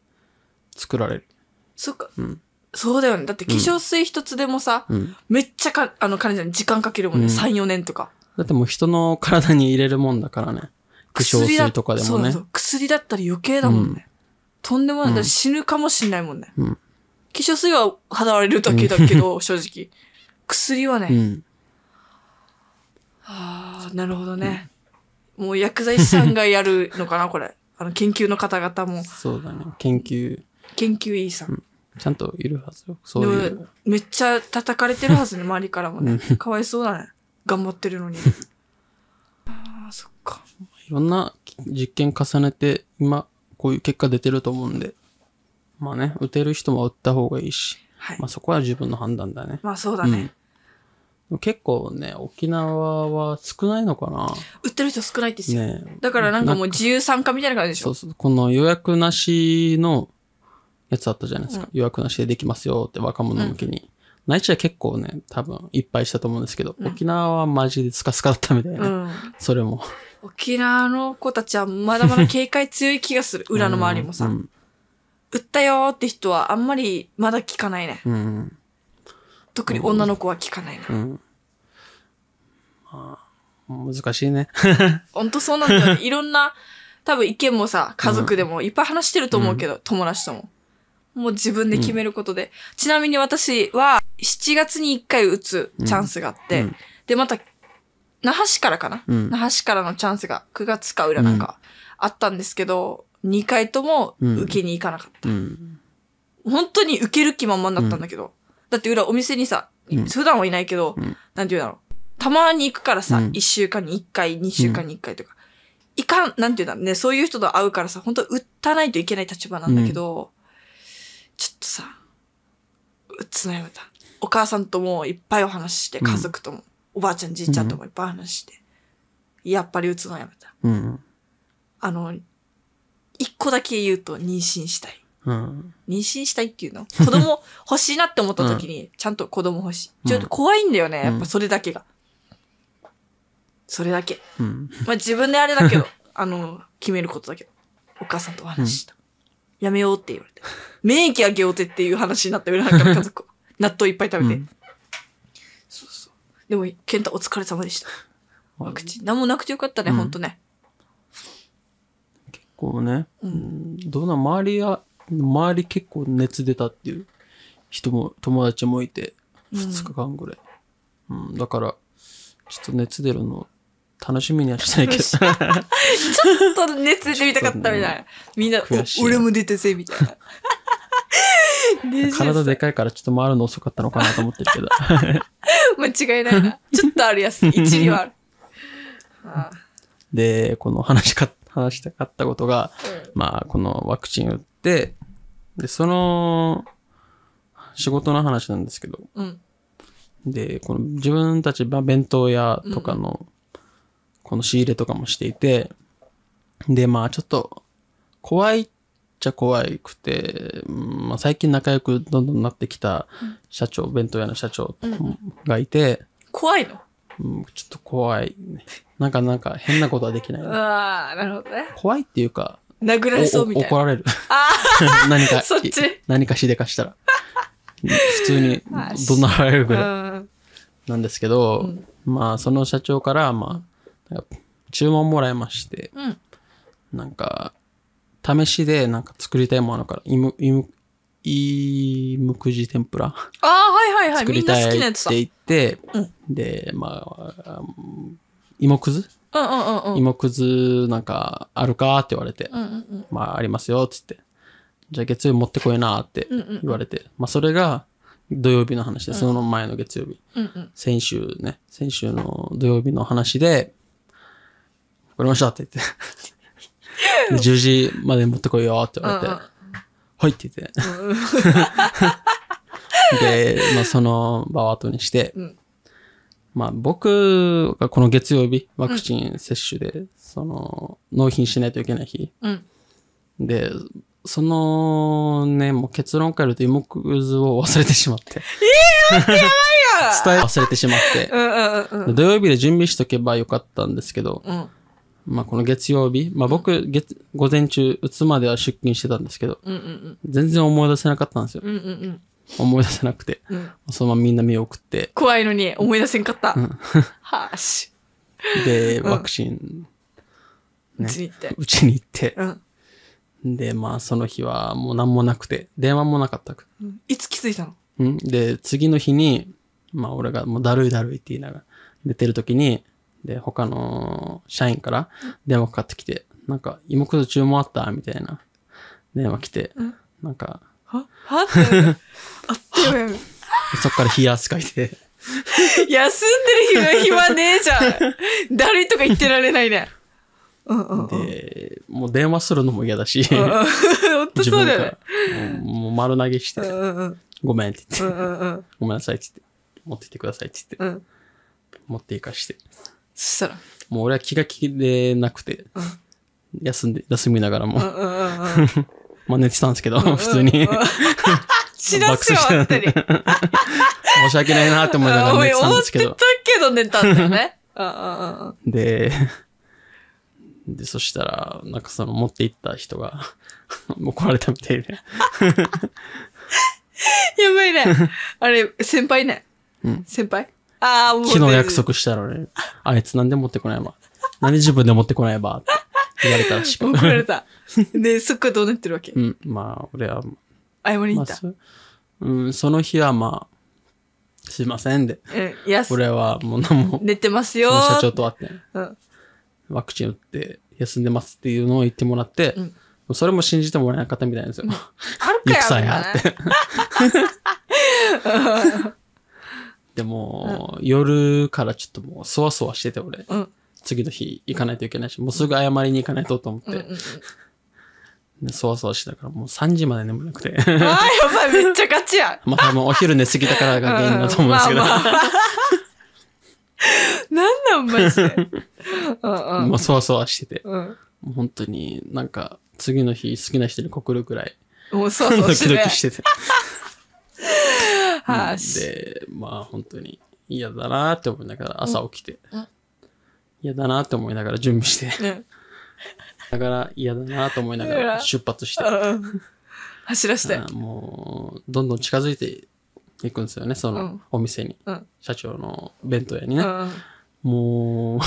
作られる。そっか。うん。そうだよね。だって化粧水一つでもさ、うん。めっちゃか、あの、彼女に時間かけるもんね。うん3、4年とか。だってもう人の体に入れるもんだからね。化粧水とかでもねそうそ。う薬だったら余計だもんね。とんでもない。だ死ぬかもしんないもんね。うん化粧水は肌荒れるだけだけど、正直。薬はね。うん。ああ、なるほどね。もう薬剤師さんがやるのかな、これ。あの、研究の方々も。そうだね。研究、研究員さん。ちゃんといるはずよ。そういう。めっちゃ叩かれてるはずね、周りからもね。かわいそうだね。頑張ってるのに。ああ、そっか。いろんな実験重ねて、今、こういう結果出てると思うんで。まあね、打てる人も打った方がいいし。はい。まあそこは自分の判断だね。まあそうだね。結構ね、沖縄は少ないのかな売ってる人少ないですよ。ねだからなんかもう自由参加みたいな感じでしょそうそう。この予約なしのやつあったじゃないですか。予約なしでできますよって若者向けに。内地は結構ね、多分いっぱいしたと思うんですけど、沖縄はマジでスカスカだったみたいな。うん。それも。沖縄の子たちはまだまだ警戒強い気がする。裏の周りもさ。うん。売ったよーって人はあんまりまだ聞かないね。うん。特に女の子は聞かないな。うん。まあ、難しいね。ほんとそうなんだよね。いろんな、多分意見もさ、家族でもいっぱい話してると思うけど、友達とも。もう自分で決めることで。ちなみに私は、7月に1回打つチャンスがあって、うん。で、また、那覇市からかな、うん。那覇市からのチャンスが9月か裏なんかあったんですけど、2回とも受けに行かなかった。うん。本当に受ける気満々だったんだけど。だって裏お店にさ、うん。普段はいないけど、ん。なんて言うんだろう。たまに行くからさ、うん。1週間に1回、2週間に1回とか。いかん、なんて言うんだろうね、そういう人と会うからさ、本当打たないといけない立場なんだけど、ちょっとさ、打つのやめた。お母さんともいっぱいお話しして、うん家族とも、おばあちゃん、じいちゃんともいっぱい話して、やっぱり打つのやめた。うん。あの、一個だけ言うと妊娠したい。うん。妊娠したいっていうの？子供欲しいなって思った時に、ちゃんと子供欲しい。ちょっと怖いんだよね、やっぱそれだけが。それだけ。うん。まあ自分であれだけど、あの、決めることだけど。お母さんとお話しした。やめようって言われて。免疫あげようってっていう話になったよ、なんかの家族は。納豆いっぱい食べて。うんそうそう。でも、ケンタお疲れ様でした。ワクチン。なんもなくてよかったね、ほんとね。こうね、ううんん、どうなん周りは、周り結構熱出たっていう人も、友達もいて、2日間ぐらい。うん、だから、ちょっと熱出るの、楽しみにはしたいけど。ちょっと熱出てみたかったみたいな。みんな、俺も出てせ、みたいな。体でかいからちょっと回るの遅かったのかなと思ってるけど。間違いないな。ちょっとあるやつ。一理はある。あ で、この話か、話したかったことが、まあ、このワクチン打って、で、その、仕事の話なんですけど、うん。で、この自分たち、まあ弁当屋とかの、この仕入れとかもしていて、で、まあちょっと、怖いっちゃ怖いくて、うんまあ最近仲良くどんどんなってきた社長、弁当屋の社長がいて、怖いの？うんちょっと怖い、ね。なんかなんか変なことはできない。ああ、なるほどね。怖いっていうか、殴られそうみたいな。お怒られる。あ 何か、そっち何かしでかしたら。普通に あ怒鳴られるぐらい。あ。うん。なんですけど、まあ、その社長から、まあ、注文もらいまして、うん。なんか、試しで、なんか作りたいものから、いむ、いむ、いむくじ天ぷら？ああ、はいはいはい。作みんなりたいって。言って、うんで、まあ、芋くず？うんうんうんうん。芋くずなんかあるかって言われて、うんうんうん。まあ、ありますよ、つって。じゃあ月曜日持ってこいなってうんうん言われて、まあ、それが土曜日の話で、その前の月曜日。うんうん。先週ね、先週の土曜日の話で、わかりましたって言って。で10時まで持ってこいよって言われて、うんうんはいって言って。で、まあその場を後にして、うんまあ僕がこの月曜日、ワクチン接種で、その、納品しないといけない日。うん。で、そのね、もう結論から言うと芋くずを忘れてしまって。伝え忘れてしまって。うんうんうんうん。土曜日で準備しとけばよかったんですけど、うん。まあこの月曜日、まあ僕、月、午前中、打つまでは出勤してたんですけど、うんうん全然思い出せなかったんですよ。うん。うんうんうん。思い出せなくて。うん。そのままみんな見送って、怖いのに思い出せんかった。はーし。で、ワクチン、うちに行って。うちに行って、うん。で、まあその日はもう何もなくて、電話もなかったく。いつ気づいたの？うんで、次の日に、まあ俺がもうだるいだるいって言いながら寝てる時に、で、他の社員から電話かかってきて、なんか、芋くず注文あったみたいな電話来て、なんか、は？は？って。あってよ。そっから冷や汗かいて、休んでる日は暇ねえじゃん。だるいとか言ってられないね。うんうんうん。で、もう電話するのも嫌だし、ほんと自分かそうだよねら。、もうもう丸投げして、うんうんうん。ごめんって言って、うんうんうん。ごめんなさいって言って、持ってってくださいって言って、うん。持っていかして。そしたら。もう俺は気が気でなくて、休んで、休みながらも、うんうんうんうん。まあ寝てたんですけど、普通に。しらすよ、本当に。申し訳ないなって思いながら 寝てたんですけど思って。たけど寝たんだよね。で、で、そしたら、なんかその持って行った人が怒られたみたいで。やばいね。あれ、先輩ね。うん先輩？ああ、もう。昨日約。束したのに、あいつなんで持ってこないば。なんで自分で持ってこないばって言われたらしく。怒られた。で、そっからどうなってるわけうん、まあ、俺は、謝りに行った。まあそうん、その日はまあ、すいませんで。うん、いや、俺はもう何も、寝てますよ社長と会って、うん。ワクチン打って休んでますっていうのを言ってもらって、うんそれも信じてもらえなかったみたいなんですよ。あるかよ、戦やって。でも、夜からちょっともう、そわそわしてて、俺。うん。次の日行かないといけないし、もうすぐ謝りに行かないとと思って、うんうんそわそわしてたから、もう3時まで眠れなくて。ああ、やばい、めっちゃガチやん。まあ多分お昼寝過ぎたからが原因だと思うんですけど、まあまあ なんなん、マジで。うんうん。もうそわそわしてて、うん。もう本当になんか、次の日好きな人に告るくらい、もうそうそうドキ。ドキしてて。はし。で、まあ本当に嫌だなって思いながら朝起きてうん、嫌だなって思いながら準備して、うん。だから嫌だなと思いながら出発して、うん走らして。あもう、どんどん近づいていくんですよね、そのうんお店に。うん。社長の弁当屋にね。うん。もう、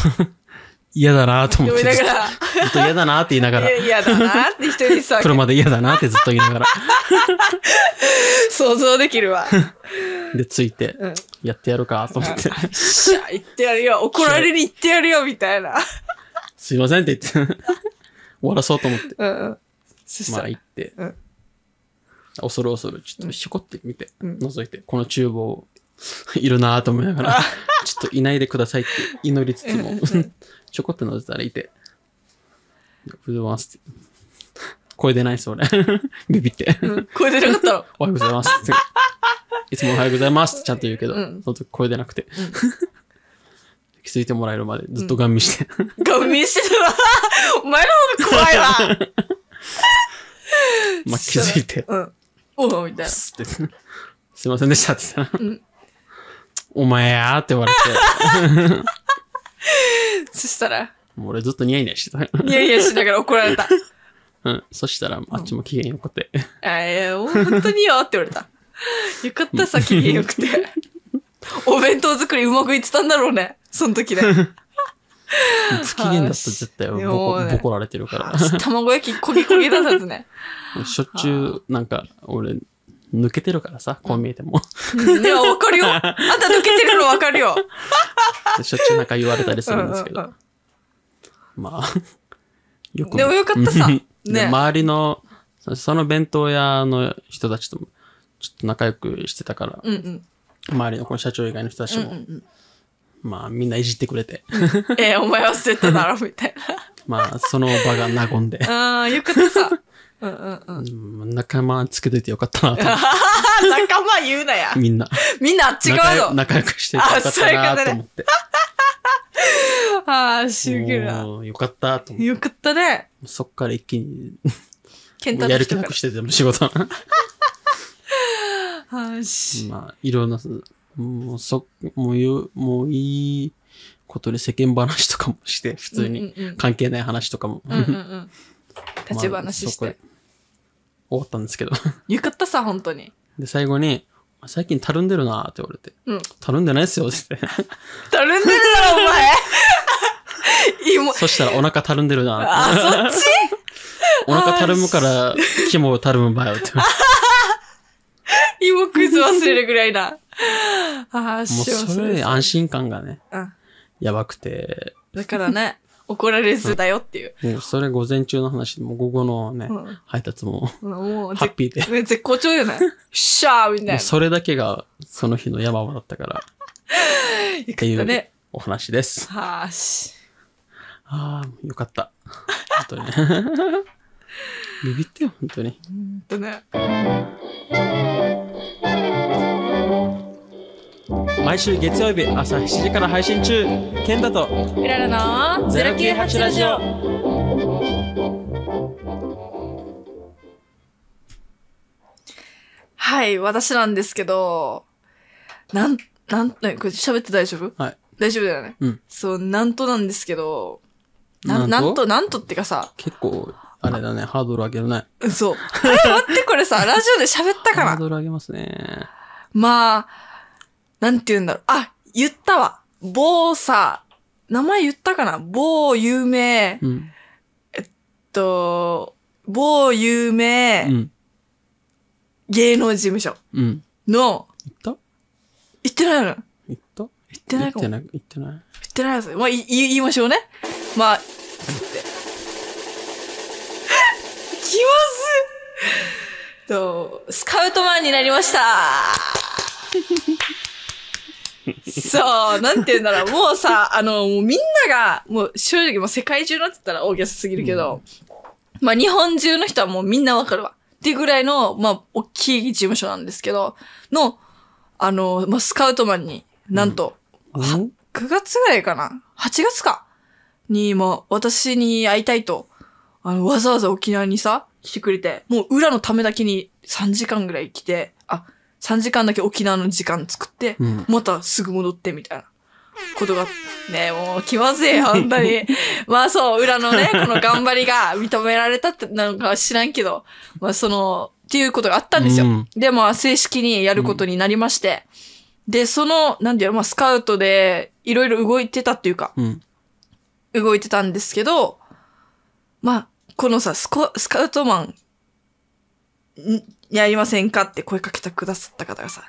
嫌だなと思って。読みながら。ずっと嫌だなって言いながら、いや、嫌だなって一人にさ、車で嫌だなってずっと言いながら。想像できるわ。で、ついて、うん。やってやるかと思って、しゃ、言ってやるよ。怒られに行ってやるよ、みたいな。すいませんって言って、終わらそうと思って、まあ行、って、うん恐る恐るちょっとひょこって見て、うん覗いて、この厨房、いるなと思いながら、ちょっといないでくださいって祈りつつもうんうん、ちょこって覗いたらいて、おはようございますって。声出ないです、俺。ビビって。うん声出なかったの？おはようございますって。いつもおはようございますってちゃんと言うけど、うんその時声出なくて。気づいてもらえるまでずっとガン見して。ガン見してたわ。お前の方が怖いわ。まあ、気づいて、うん。おうみたいな。すって。すいませんでしたって言ったら、お前やーって言われて、そしたら、もう俺ずっとニヤニヤしてた。ニヤニヤしながら怒られた。うん。そしたら、あっちも機嫌よくて。あいや、もう本当によって言われた。よかった、さ、機嫌よくて。お弁当作りうまくいってたんだろうね。その時で。不機嫌だった絶対ボもコ、うねボコられてるから。卵焼き焦げ焦げださずね。しょっちゅう、なんか、俺、抜けてるからさ、こう見えても。うんいや、わかるよ。あんた抜けてるのわかるよ。しょっちゅうなんか言われたりするんですけうんうんど。まあ、よく。でもよかったさ でね周りの、そその弁当屋の人たちとも、ちょっと仲良くしてたから、うんうん。周りのこの社長以外の人たちも、うんうんまあ、みんないじってくれて、うん。えー、お前忘れただろ、みたいまあ、その場が和んで、な。あー、よかったさ。うんうんうん。うん仲間つけといてよかったなと。仲間言うなや。みんな。みんなあっち仲側の。良仲良くしてよかったなと思って。あ あ、しゅげるな。もうよかったと思って。よかったね。そっから一気に、ケンタやる気なくしてても仕事。あーし。まあ、いろんな、もうそ、もう言う、もういいことで世間話とかもして、普通に関係ない話とかも。うんうんうん。立ち話しまあ。終わったんですけど。よかったさ、本当に。で、最後に、最近たるんでるなって言われて。うん。たるんでないっすよって言って。たるんでるだろ、お前 芋、そしたらお腹たるんでるなって。あ、そっち？お腹たるむから、肝たるむばよって。も芋クイズ忘れるぐらいな。ああ、う幸せそれです。安心感がね、うん。やばくて、だからね、怒られずだよっていう。もうそれ午前中の話で、もう午後のね、うん配達も、もう、ハッピーで。ね絶好調よね。シャーみたいな。それだけがその日の山場だったから、っていう。お話です。はーし。ああ、よかった。本当に。ビビってよ、本当に。ほんとね。毎週月曜日朝7時から配信中、ケンタとうららの098ラジオ。はい、私なんですけど、なん、なん、ね、これ喋って大丈夫？はい。大丈夫だよね。うん。そう、なんとなんですけど、な、なんと？なんと、ってかさ、結構、あれだね、ハードル上げるね。嘘。あれ待って、これさ、ラジオで喋ったかなハードル上げますね。まあ、なんて言うんだろう。あ、言ったわ。某さ、名前言ったかな？某有名、うん。と、某有う名ん。芸能事務所うん。の、言った？言ってないの言言った？ってないかも。言言ってない？言ってない？ってないです。まあ、い言い言いましょうね。まあ、って。気まずと、スカウトマンになりましたそう、なんて言うんだろう。もうさ、あの、もうみんなが、もう正直もう世界中のって言ったら大げさすぎるけど、まあ日本中の人はもうみんなわかるわ。っていうぐらいの、まあ、大きい事務所なんですけど、の、あの、まあ、スカウトマンに、なんと、うん9月ぐらいかな ?8 月か？に、もう、私に会いたいと、あの、わざわざ沖縄にさ、来てくれて、もう裏のためだけに3時間ぐらい来て、あ、3時間だけ沖縄の時間作って、うん。またすぐ戻ってみたいなことが、ねもう気まずい、本当に。まあそう、裏のね、この頑張りが認められたってなのかは知らんけど、まあその、っていうことがあったんですよ。うんで、まあ正式にやることになりまして、で、その、なんていうの、まあスカウトでいろいろ動いてたっていうか、うん。動いてたんですけど、まあ、このさ、スコスカウトマン、んやりませんかって声かけてくださった方がさ、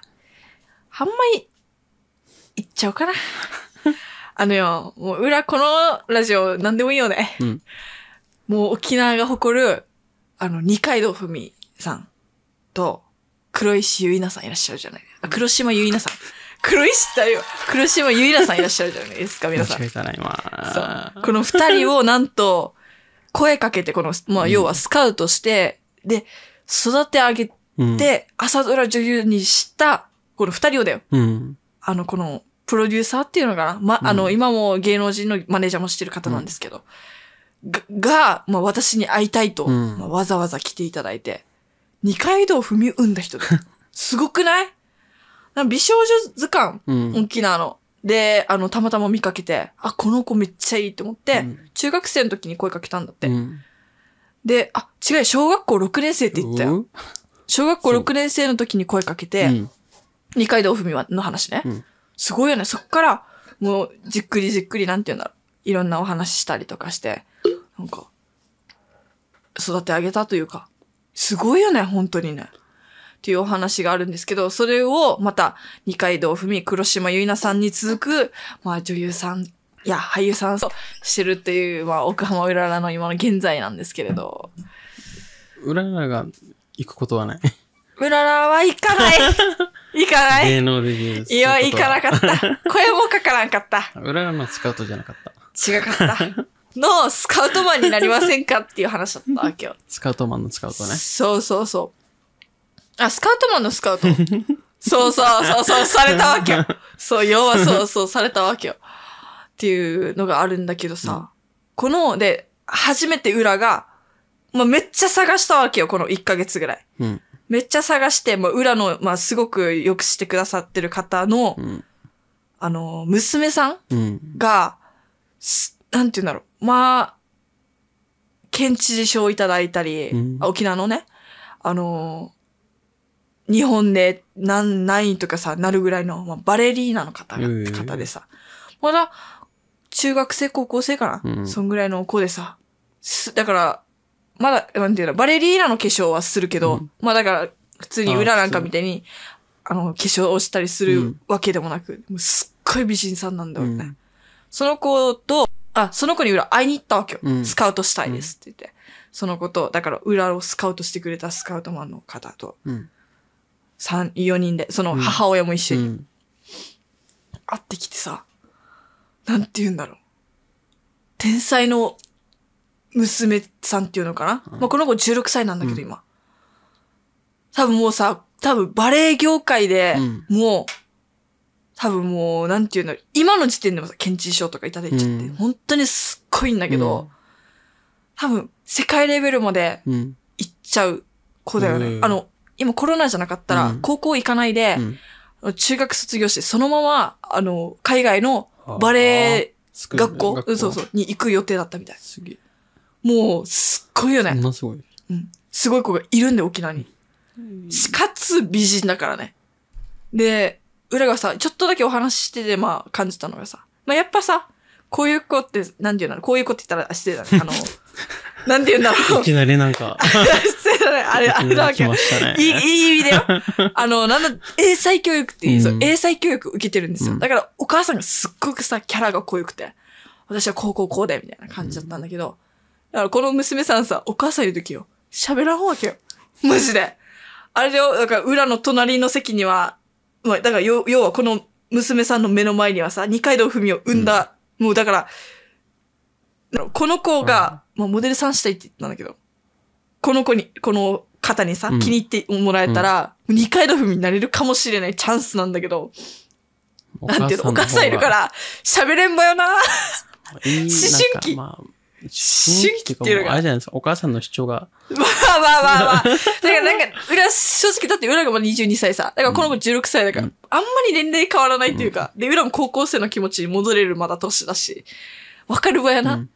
あんまり、言っちゃおうかな。あのよ、もう裏、このラジオ、なんでもいいよね。うん。もう沖縄が誇る、あの、二階堂ふみさんと、黒石ゆいなさんいらっしゃるじゃないあ、黒島ゆいなさん。黒石ってあれよ。黒島ゆいなさんいらっしゃるじゃないですか、皆さん間。違えたな、今。そう。この二人をなんと、声かけて、この、まあ、うん要はスカウトして、で、育て上げうん。て、朝ドラ女優にした、この二人をだよ。うん。あの、この、プロデューサーっていうのかな？ま、あの、うん今も芸能人のマネージャーもしてる方なんですけど、が、がまあ、私に会いたいと、うんまあ、わざわざ来ていただいて、二階堂踏み生んだ人で すごくない？美少女図鑑うん。沖縄の。で、あの、たまたま見かけて、あ、この子めっちゃいいと思って、うん中学生の時に声かけたんだって。うん。で、あ、違うよ、小学校6年生って言ったよ。う小学校6年生の時に声かけて、ん。二階堂ふみはの話ね？うんすごいよね。そっから、もう、じっくりじっくり、なんて言うんだろう。いろんなお話ししたりとかして、なんか、育て上げたというか、すごいよね、本当にね。っていうお話があるんですけど、それを、また、二階堂ふみ、黒島結菜さんに続く、まあ、女優さん、いや、俳優さんとしてるっていう、まあ、奥浜うららの今の現在なんですけれど、うららが行くことはない。うららは行かない 行かない芸能デビューすいや、行かなかった。声もかからんかった。うららのスカウトじゃなかった。違かった。の、スカウトマンになりませんかっていう話だったわけよ。スカウトマンのスカウトね。そうそうそう。あ、スカウトマンのスカウト？そうそうそうそう、されたわけよ。そう、要はそうそう、されたわけよ。っていうのがあるんだけどさ、この、で、初めて裏が、まあ、めっちゃ探したわけよ、この1ヶ月ぐらい。うん。めっちゃ探して、まあ、裏の、まあ、すごくよくしてくださってる方の、うん。あの、娘さんうん。なんて言うんだろう。まあ、県知事賞をいただいたり、沖縄のね、あのー日本で何、何位とかさ、なるぐらいの、まあ、バレリーナの方が、方でさ、まだ、中学生、高校生かな、うん。そんぐらいの子でさ、すだから、まだ、なんていうの、バレリーナの化粧はするけど、うん。まあだから、普通に裏なんかみたいに、あの、化粧をしたりするうん。わけでもなく、もうすっごい美人さんなんだよね。うん。その子と、あ、その子に裏会いに行ったわけよ。うん。スカウトしたいですって言って。その子と、だから裏をスカウトしてくれたスカウトマンの方と、うん。三、四人で、そのうん母親も一緒にうん。会ってきてさ、なんて言うんだろう。天才の娘さんっていうのかな、まあ、この子16歳なんだけど、うん今。多分もうさ、多分バレエ業界でうんもう、多分もう、なんて言うんだろう。今の時点でもさ、県知事賞とかいただいちゃって、うん本当にすっごいんだけど、多分、世界レベルまでうん。行っちゃう子だよね。うんあの、今コロナじゃなかったら、うん高校行かないでう、ん。中学卒業して、そのまま、あの、海外のバレエ学校、うんそうそう、に行く予定だったみたい。すげえ。もう、すっごいよそんね。なすごい。うん。すごい子がいるんで、沖縄に。しかつ美人だからね。で、裏がさ、ちょっとだけお話ししてて、まあ、感じたのがさ、まあ、やっぱさ、こういう子って、なんていうの？こういう子って言ったら失礼だね。あの、なんて言うんだろうい。きなりなんか。あれ、あれだわけよ来ま。したね。いい、いい意味だよ。あの、なんだ、英才教育っていう、そううん英才教育受けてるんですよ。うんだから、お母さんがすっごくさ、キャラが濃ゆくて、私はこうこうこうで、みたいな感じだったんだけど、だからこの娘さんさ、お母さんいる時よ、喋らんわけよ。マジで。あれでよ、だから裏の隣の席には、まあ、だから要要はこの娘さんの目の前にはさ、二階堂ふみを産んだ、もうだから、この子が、まあ、モデルさんしたいって言ったんだけど、この子に、この方にさ、うん。気に入ってもらえたら、二階堂ふみになれるかもしれないチャンスなんだけど、なんていうの、お母さんいるか。ら、喋れんばよな。思春思春期。まあ、思春期っていうのが。もあれじゃないですか。お母さんの主張が、まあまあまあまあ。だからなんか、裏、正直だって裏がまあ22歳さ。だからこの子16歳だから、うん。あんまり年齢変わらないっていうか、で、裏も高校生の気持ちに戻れるまだ年だし、わかるわやな。うん。あ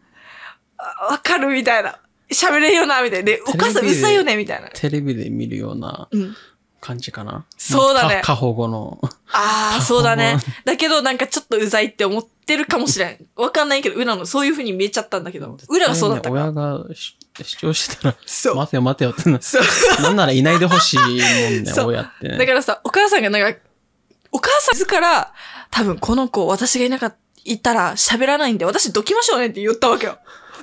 わかるみたいな。喋れんよな、みたいな。で、お母さんうテレビでさいよね、みたいな。テレビで見るようなうん。感じかな。そうだねまあ過保護の。ああ、そうだね。だけどなんかちょっとうざいって思ってるかもしれん。わかんないけど、裏のそういう風に見えちゃったんだけど、裏がそうだったから。親が主主張してたら、そう。待てよ待てよってな。そう。なんならいないでほしいもんね、そう親ってね。だからさ、お母さんがなんか、お母さん自ら、多分この子、私がいなかったら喋らないんで、私どきましょうねって言ったわけよ。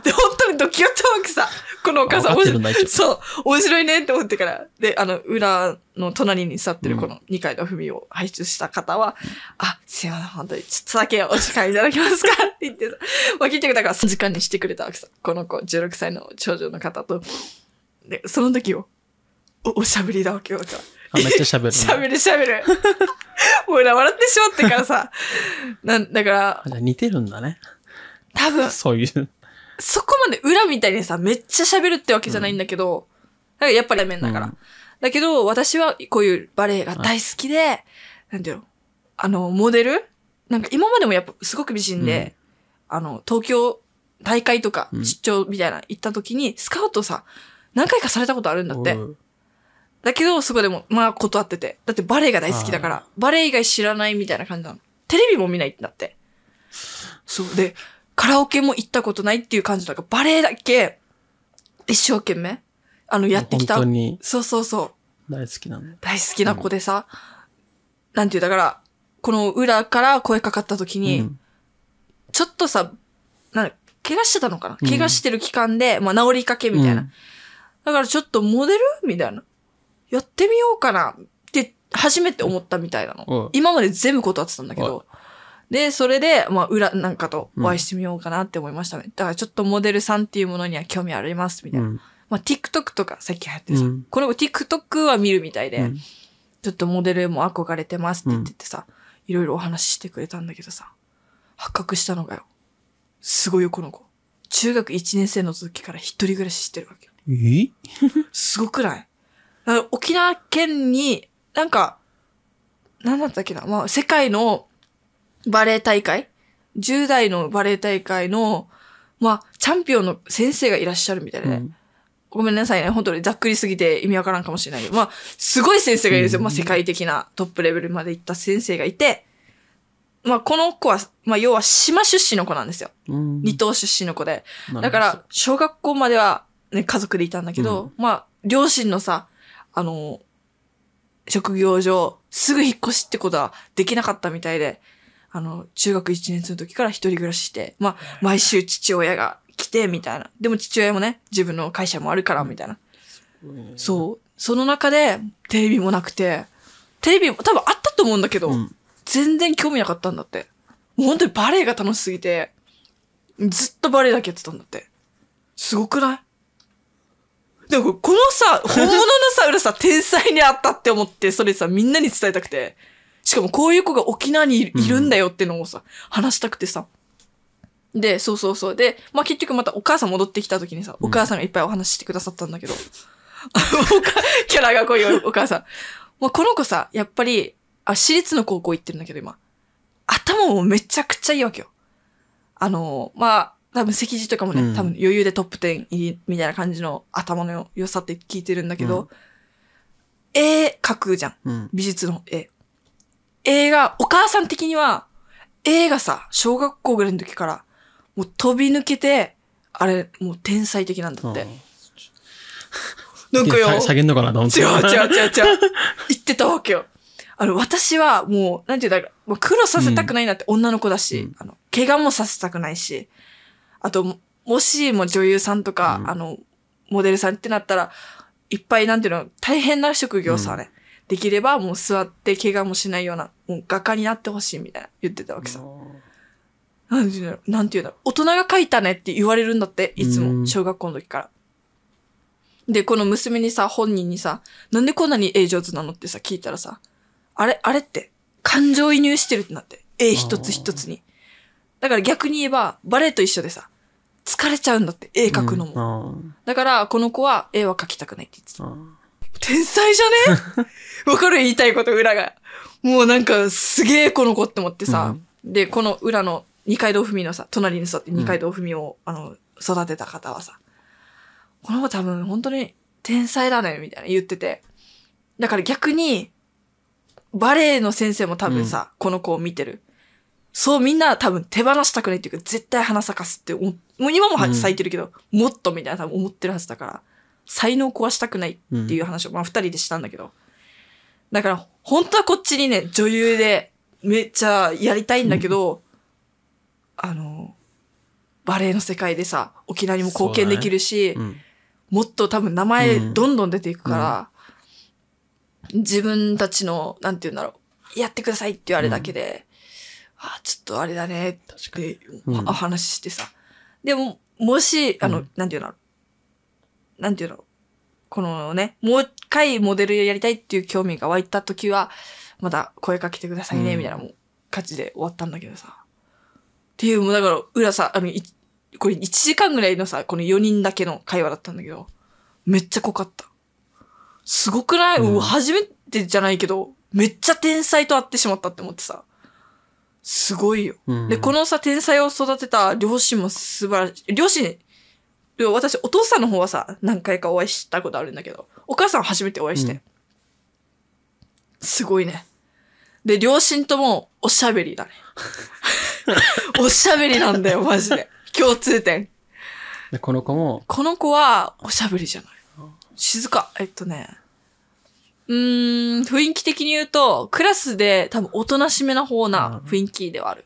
で、本当にドキッとわけさ。このお母さん、分かってるんだ一応そう、面白いねって思ってから。で、あの、裏の隣に座ってるこの二階の文を輩出した方は、あ、すいません、本当に、ちょっとだけお時間いただけますかって言ってさ。まあ、結局だから3時間にしてくれたわけさ。この子、16歳の少女の方と。で、その時を、お、おしゃべりだわけよ。だからあめっちゃ喋るね。しゃべるしゃべる。もうな、笑ってしまってからさ。なん、だから似てるんだね。多分、そういう。そこまで裏みたいにさ、めっちゃ喋るってわけじゃないんだけど、だからやっぱり面だから。うんだけど、私はこういうバレエが大好きで、なんていうの？あの、モデル？なんか今までもやっぱすごく美人で、あの、東京大会とかうん出張みたいな行った時に、スカウトさ、何回かされたことあるんだって。だけど、そこでも、まあ断ってて。だってバレエが大好きだから、バレエ以外知らないみたいな感じなの。テレビも見ないんだって。そう。で、カラオケも行ったことないっていう感じだから、バレエだけ、一生懸命、あの、やってきた。本当にそうそうそう。大好きなんだ。大好きな子でさ、なんていう、だから、この裏から声かかった時に、うんちょっとさ、なん怪我してたのかな、うん怪我してる期間で、まあ治りかけみたいな。うんだからちょっとモデル？みたいな。やってみようかなって初めて思ったみたいなの。今まで全部断ってたんだけおど。で、それで、まあ、裏なんかとお会いしてみようかなって思いましたね。だからちょっとモデルさんっていうものには興味あります、みたいな。うんまあ、TikTok とか最近流行ってるさ。うんこの子 TikTok は見るみたいで、うんちょっとモデルも憧れてますって言っててさ、いろいろお話ししてくれたんだけどさ、発覚したのがよ。すごいよ、この子。中学1年生の時から一人暮らししてるわけよ。え？すごくない？沖縄県に、なんか、なんだったっけな、まあ、世界のバレエ大会 ?10 代のバレエ大会の、まあ、チャンピオンの先生がいらっしゃるみたいで、ねうんごめんなさいね。本当にざっくりすぎて意味わからんかもしれないけど。まあ、すごい先生がいるんですよ。うんまあ、世界的なトップレベルまで行った先生がいて、まあ、この子は、まあ、要は島出身の子なんですよ。うん離島出身の子で。だから、小学校までは、ね、家族でいたんだけど、まあ、両親のさ、あの、職業上、すぐ引っ越しってことはできなかったみたいで、あの、中学1年生の時から一人暮らしして、まあ、毎週父親が来て、みたいな。でも父親もね、自分の会社もあるから、みたいな。そう。その中で、テレビもなくて、テレビも多分あったと思うんだけど、うん全然興味なかったんだって。もう本当にバレエが楽しすぎて、ずっとバレエだけやってたんだって。すごくない？でもこのさ、本物のさ、裏さ、天才にあったって思って、それさ、みんなに伝えたくて。しかもこういう子が沖縄にいるんだよってのをさ、話したくてさ。で、そうそうそう。で、まあ結局またお母さん戻ってきた時にさ、お母さんがいっぱいお話ししてくださったんだけど、キャラがこういうお母さん。もうこの子さ、やっぱり、あ、私立の高校行ってるんだけど今。頭もめちゃくちゃいいわけよ。あの、まあ、多分席次とかもね、うん多分余裕でトップ10入りみたいな感じの頭の良さって聞いてるんだけど、絵描くじゃん。うん。美術の絵。絵が、お母さん的には、絵がさ、小学校ぐらいの時から、もう飛び抜けて、あれ、もう天才的なんだって。なんかよ、下げんのかなと思って。違う違う違う違う。言ってたわけよ。あの、私はもう、なんていうんだろう、もう苦労させたくないなって女の子だし、うんあの、怪我もさせたくないし、あと、ももしも女優さんとか、うんあの、モデルさんってなったら、いっぱいなんていうの、大変な職業さね、できればもう座って怪我もしないような、もう画家になってほしいみたいな言ってたわけさ。なんていうんだろう、なんていうんだろう、大人が描いたねって言われるんだって、いつも、うん小学校の時から。で、この娘にさ、本人にさ、なんでこんなに絵上手なのってさ、聞いたらさ、あれ、あれって、感情移入してるってなって、絵一つ一つに。だから逆に言えば、バレエと一緒でさ、疲れちゃうんだって、絵描くのも。も。だから、この子は絵は描きたくないって言ってた。うん天才じゃね？わかる言いたいこと、裏が。もうなんか、すげえこの子って思ってさ。で、この裏の二階堂ふみのさ、隣に座って二階堂ふみを、あの、育てた方はさ、この子多分本当に天才だね、みたいな言ってて。だから逆に、バレエの先生も多分さ、この子を見てる。そうみんな多分手放したくないっていうか、絶対花咲かすってもう今も咲いてるけど、もっとみたいな多分思ってるはずだから、才能壊したくないっていう話を、まあ二人でしたんだけど。だから、本当はこっちにね、女優でめっちゃやりたいんだけど、あの、バレエの世界でさ、沖縄にも貢献できるし、うん。もっと多分名前うんどんどん出ていくから、自分たちの、なんて言うんだろう、やってくださいって言われだけで、あ、ちょっとあれだね確かに。って、話ししてさ。でも、もし、あの、うんなんて言うんだろう。なんて言うんだろう。このね、もう一回モデルやりたいっていう興味が湧いた時は、また声かけてくださいね、うんみたいなもう感じで終わったんだけどさ。っていう、もうだから、裏さ、あの、いこれ1時間ぐらいのさ、この4人だけの会話だったんだけど、めっちゃ濃かった。すごくない、うんうん、初めてじゃないけど、めっちゃ天才と会ってしまったって思ってさ。すごいよ。うんで、こ、のさ、天才を育てた両親も素晴らしい。両親、で私、お父さんの方はさ、何回かお会いしたことあるんだけど、お母さんは初めてお会いして。うんすごいね。で、両親ともおしゃべりだね。おしゃべりなんだよ、マジで。共通点。でこの子も、この子はおしゃべりじゃない。静か。えっとね。うーん、雰囲気的に言うと、クラスで多分おとなしめな方な雰囲気ではある。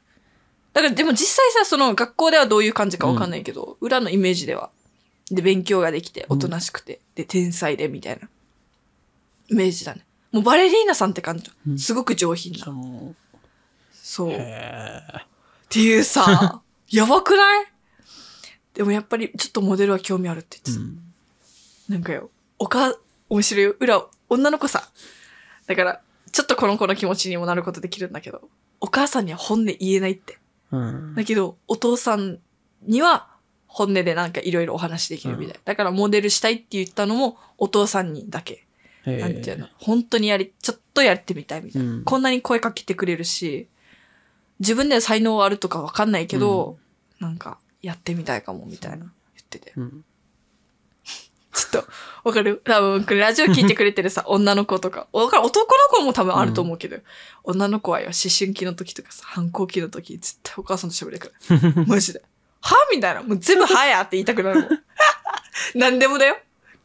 だからでも実際さ、その学校ではどういう感じかわかんないけど、裏のイメージでは。で、勉強ができて、おとなしくて、で、天才で、みたいな。イメージだね。もうバレリーナさんって感じ。うんすごく上品な。もそう。う、っへていうさ、やばくない？でもやっぱりちょっとモデルは興味あるって言ってた。ーうん。なんかよ、おか、面白いよ。裏、女の子さ。だから、ちょっとこの子の気持ちにもなることできるんだけど、お母さんには本音言えないって。うん。だけど、お父さんには本音でなんかいろいろお話できるみたい。だからモデルしたいって言ったのもお父さんにだけ。なんていうの？本当にやり、ちょっとやってみたいみたいな。うんこんなに声かけてくれるし、自分では才能あるとかわかんないけど、なんかやってみたいかもみたいな言ってて。うん。ちょっと、わかる？多分、これラジオ聞いてくれてるさ、女の子とか。わかる？男の子も多分あると思うけど、女の子はよ、思春期の時とかさ、反抗期の時、絶対お母さんと喋るから。マジで。はみたいな。もう全部はやって言いたくなるもん。何でもだよ。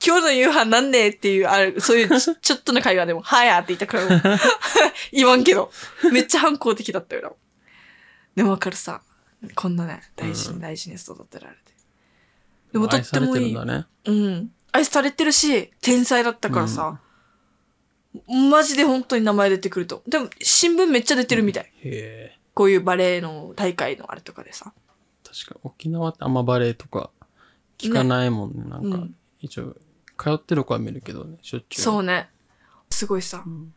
今日の夕飯なんでっていう、ある、そういうち ちょっとの会話でも、はやって言いたくなるもん。言わんけど。めっちゃ反抗的だったよな。でもわかるさ。こんなね、大事に大事に育てられて。でもとってもいい。ね。うん。愛されてるし、天才だったからさ、マジで本当に名前出てくると。でも、新聞めっちゃ出てるみたい。へえ。こういうバレエの大会のあれとかでさ。確か沖縄ってあんまバレエとか聞かないもんね。なんか、うん一応、通ってる子は見るけどね、しょっちゅう。そうね。すごいさ、ん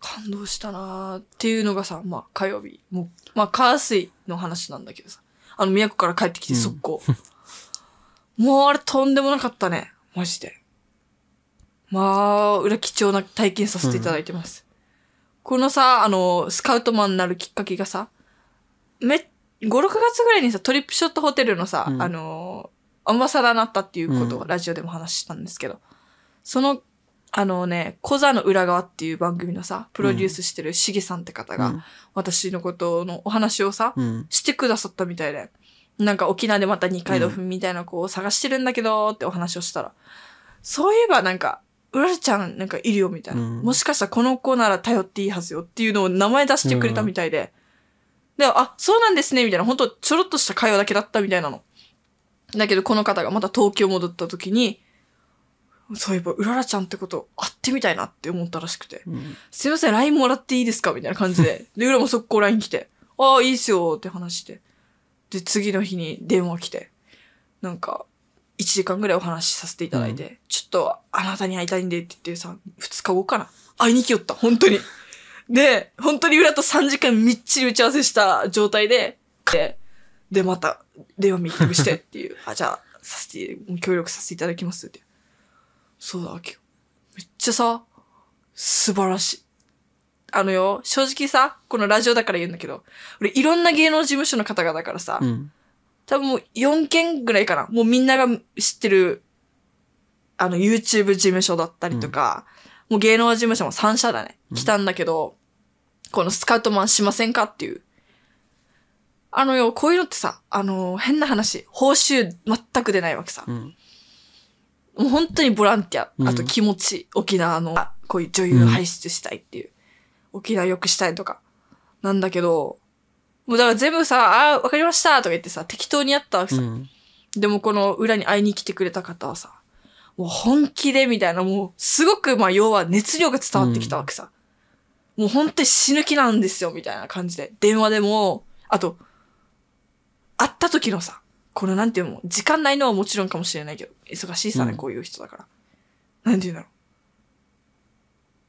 感動したなーっていうのがさ、まあ火曜日。もう、まあ火水の話なんだけどさ。あの、宮古から帰ってきてうん速攻。もうあれとんでもなかったね。マジで。まあ、裏貴重な体験させていただいてます。このさ、あの、スカウトマンになるきっかけがさ、め、5、6月ぐらいにさ、トリップショットホテルのさ、うん。あの、アンバサダーになったっていうことをうん。ラジオでも話したんですけど、その、あのね、小座の裏側っていう番組のさ、プロデュースしてるしげさんって方が、うん。私のことのお話をさ、うん。してくださったみたいで、なんか沖縄でまた二階堂ふみみたいな子を探してるんだけどってお話をしたら、そういえばなんか、うららちゃんなんかいるよみたいな、うん。もしかしたらこの子なら頼っていいはずよっていうのを名前出してくれたみたいで、で、あ、そうなんですねみたいな、本当ちょろっとした会話だけだったみたいなの。だけどこの方がまた東京戻った時に、そういえば、うららちゃんってこと会ってみたいなって思ったらしくて。うん。すいません、LINE もらっていいですかみたいな感じで。で、裏も速攻 LINE 来て、ああ、いいっすよって話して。で、次の日に電話来て、なんか、1時間ぐらいお話しさせていただいて、ちょっとあなたに会いたいんでって言ってさ、2日後かな。会いに来よった、本当に。で、本当に裏と3時間みっちり打ち合わせした状態で、で、で、また電話ミーティングしてっていう、あ、じゃあ、させて、協力させていただきますって。そうだわけよ。めっちゃさ、素晴らしい。あのよ、正直さ、このラジオだから言うんだけど、俺いろんな芸能事務所の方々からさ、うん。多分もう4件ぐらいかな。もうみんなが知ってる、あの YouTube 事務所だったりとか、もう芸能事務所も3社だね。来たんだけど、このスカウトマンしませんかっていう。あのよ、こういうのってさ、あの、変な話、報酬全く出ないわけさ。うん。もう本当にボランティうんア、あと気持ち、沖縄の、あこういう女優輩出したいっていう、沖縄良くしたいとか、なんだけど、もうだから全部さ、あーわかりましたとか言ってさ、適当にやったわけさ。うん。でもこの裏に会いに来てくれた方はさ、もう本気でみたいな、もうすごくまあ要は熱量が伝わってきたわけさ。もう本当に死ぬ気なんですよみたいな感じで。電話でも、あと、会った時のさ、このなんていうの、時間ないのはもちろんかもしれないけど、忙しいさね、うんこういう人だから。なんていうんだろ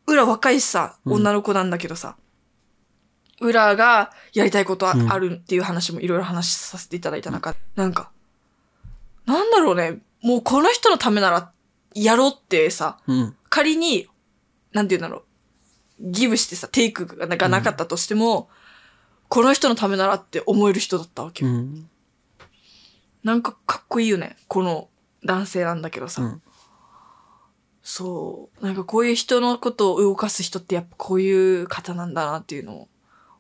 う。裏若いしさ、うん女の子なんだけどさ、裏がやりたいことあ,、うんるっていう話もいろいろ話させていただいた中、なんか、なんだろうね、もうこの人のためならやろうってさ、うん。仮に、なんて言うんだろう、ギブしてさ、テイクががなかったとしても、この人のためならって思える人だったわけよ。うん。なんかかっこいいよね、この男性なんだけどさ。うんそう。なんかこういう人のことを動かす人ってやっぱこういう方なんだなっていうのを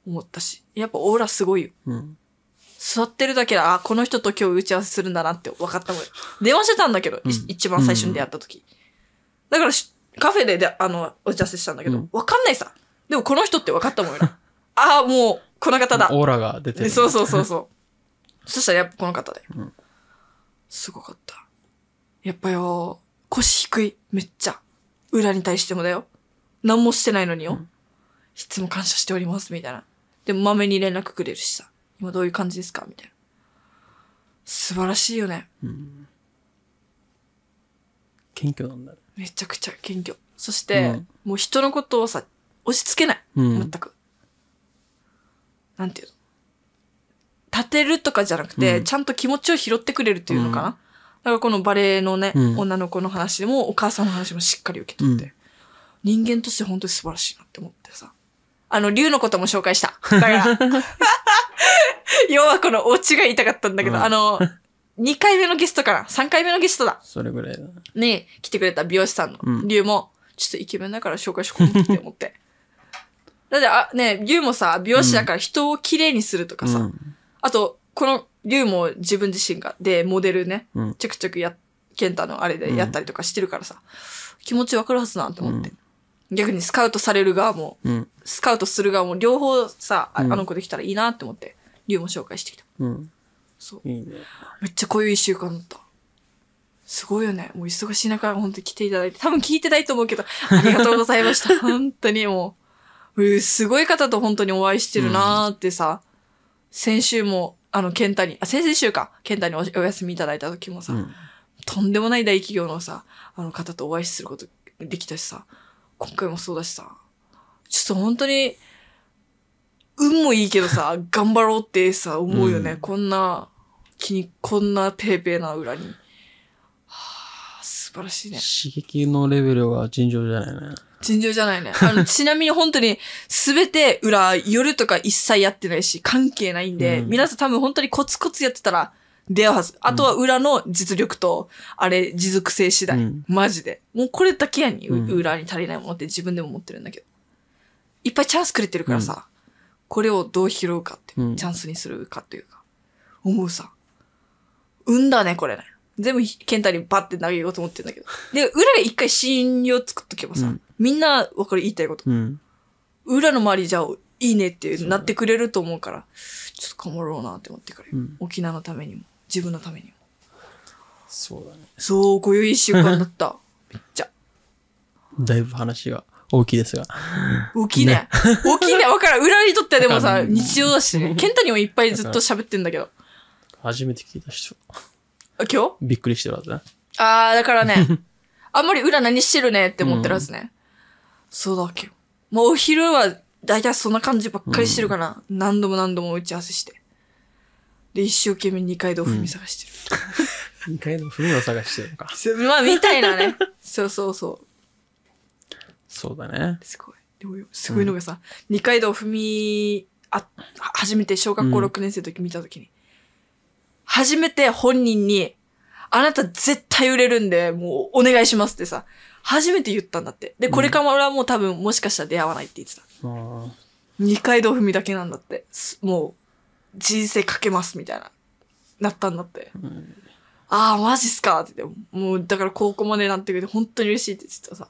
思ったし。やっぱオーラすごいよ。うん。座ってるだけで、あ、この人と今日打ち合わせするんだなって分かったもん。電話してたんだけど、いうん一番最初に出会った時。だからしカフェでであの、打ち合わせしたんだけど、うん分かんないさ。でもこの人って分かったもんよな。ああ、もう、この方だ。オーラが出てる。でそうそうそうそう。そしたらやっぱこの方で。うんすごかった。やっぱよ、腰低い。めっちゃ。裏に対してもだよ。何もしてないのによ。うんいつも感謝しております、みたいな。でも、まめに連絡くれるしさ。今どういう感じですか？みたいな。素晴らしいよね。うん。謙虚なんだね。めちゃくちゃ謙虚。そして、うんもう人のことをさ、押し付けない。うん全く。なんていうの？立てるとかじゃなくて、うんちゃんと気持ちを拾ってくれるっていうのかな？だからこのバレエのね、うん女の子の話でも、お母さんの話もしっかり受け取って、うん人間として本当に素晴らしいなって思ってさ。あの、竜のことも紹介した。だから、要はこのオチが言いたかったんだけど、うんあの、2回目のゲストかな ?3 回目のゲストだ。それぐらいだね。に来てくれた美容師さんのうん竜も、ちょっとイケメンだから紹介しようって思って。だって、あ、ね、竜もさ、美容師だから人を綺麗にするとかさ、うん。あと、この竜も自分自身が、で、モデルね、うん。ちょくちょくや、ケンタのあれでやったりとかしてるからさ、気持ちわかるはずなって思って。逆にスカウトされる側も、うん。スカウトする側も両方さ、あうんあの子できたらいいなって思って、竜も紹介してきた。うん。そう。いいね。めっちゃこういう一週間だった。すごいよね。もう忙しい中、本当に来ていただいて、多分聞いてないと思うけど、ありがとうございました。本当にもう、うーすごい方と本当にお会いしてるなーってさ、先週も、あの、ケンタに、あ、先々週か、ケンタにおお休みいただいた時もさ、うん。とんでもない大企業のさ、あの方とお会いすることできたしさ、今回もそうだしさ、ちょっと本当に、運もいいけどさ、頑張ろうってさ、思うよね。うんこんな、気に、こんなペーペーな裏に。はあ、素晴らしいね。刺激のレベルが尋常じゃないね。尋常じゃないね。あの、ちなみに本当に、すべて裏、夜とか一切やってないし、関係ないんで、うん皆さん多分本当にコツコツやってたら、出会うはず。あとは裏の実力と、あれ、持続性次第。うんマジで。もうこれだけやに、ううん裏に足りないものって自分でも思ってるんだけど。いっぱいチャンスくれてるからさ、これをどう拾うかって、うんチャンスにするかっていうか、思うさ。運だね、これね。全部、ケンタにバッて投げようと思ってるんだけど。で、裏が一回信用作っとけばさ、うんみんなわかる言いたいこと。うん。裏の周りじゃあいいねってなってくれると思うから、ちょっと頑張ろうなって思ってから、うん沖縄のためにも、自分のためにも。そうだね。そう、こういう一週間だった。めっちゃ。だいぶ話が大きいですが。大きいね。大きいね。わからん。裏にとってはでもさ、日常だしね。ケンタにもいっぱいずっと喋ってんだけど。初めて聞いた人。あ今日？びっくりしてるはずね。あー、だからね、あんまり裏何してるねって思ってるはずね。そうだわけよ。もうお昼は、だいたいそんな感じばっかりしてるかな。何度も何度も打ち合わせして。で、一生懸命二階堂踏み探して二階の踏みを探してるのか。る。まあ、みたいなね。そうそうそう。そうだね。すごい。でも、すごいのがさ、二階堂踏み、あ、初めて小学校うん6年生の時見た時に、初めて本人に、あなた絶対売れるんで、もうお願いしますってさ、初めて言ったんだって。で、これからはもう多分もしかしたら出会わないって言ってた。あ二階堂踏みだけなんだって。すもう、人生かけますみたいな、なったんだって。ーうんああ、マジっすかって言って、もう、だから高校までなってくれて本当に嬉しいって言ってたさ。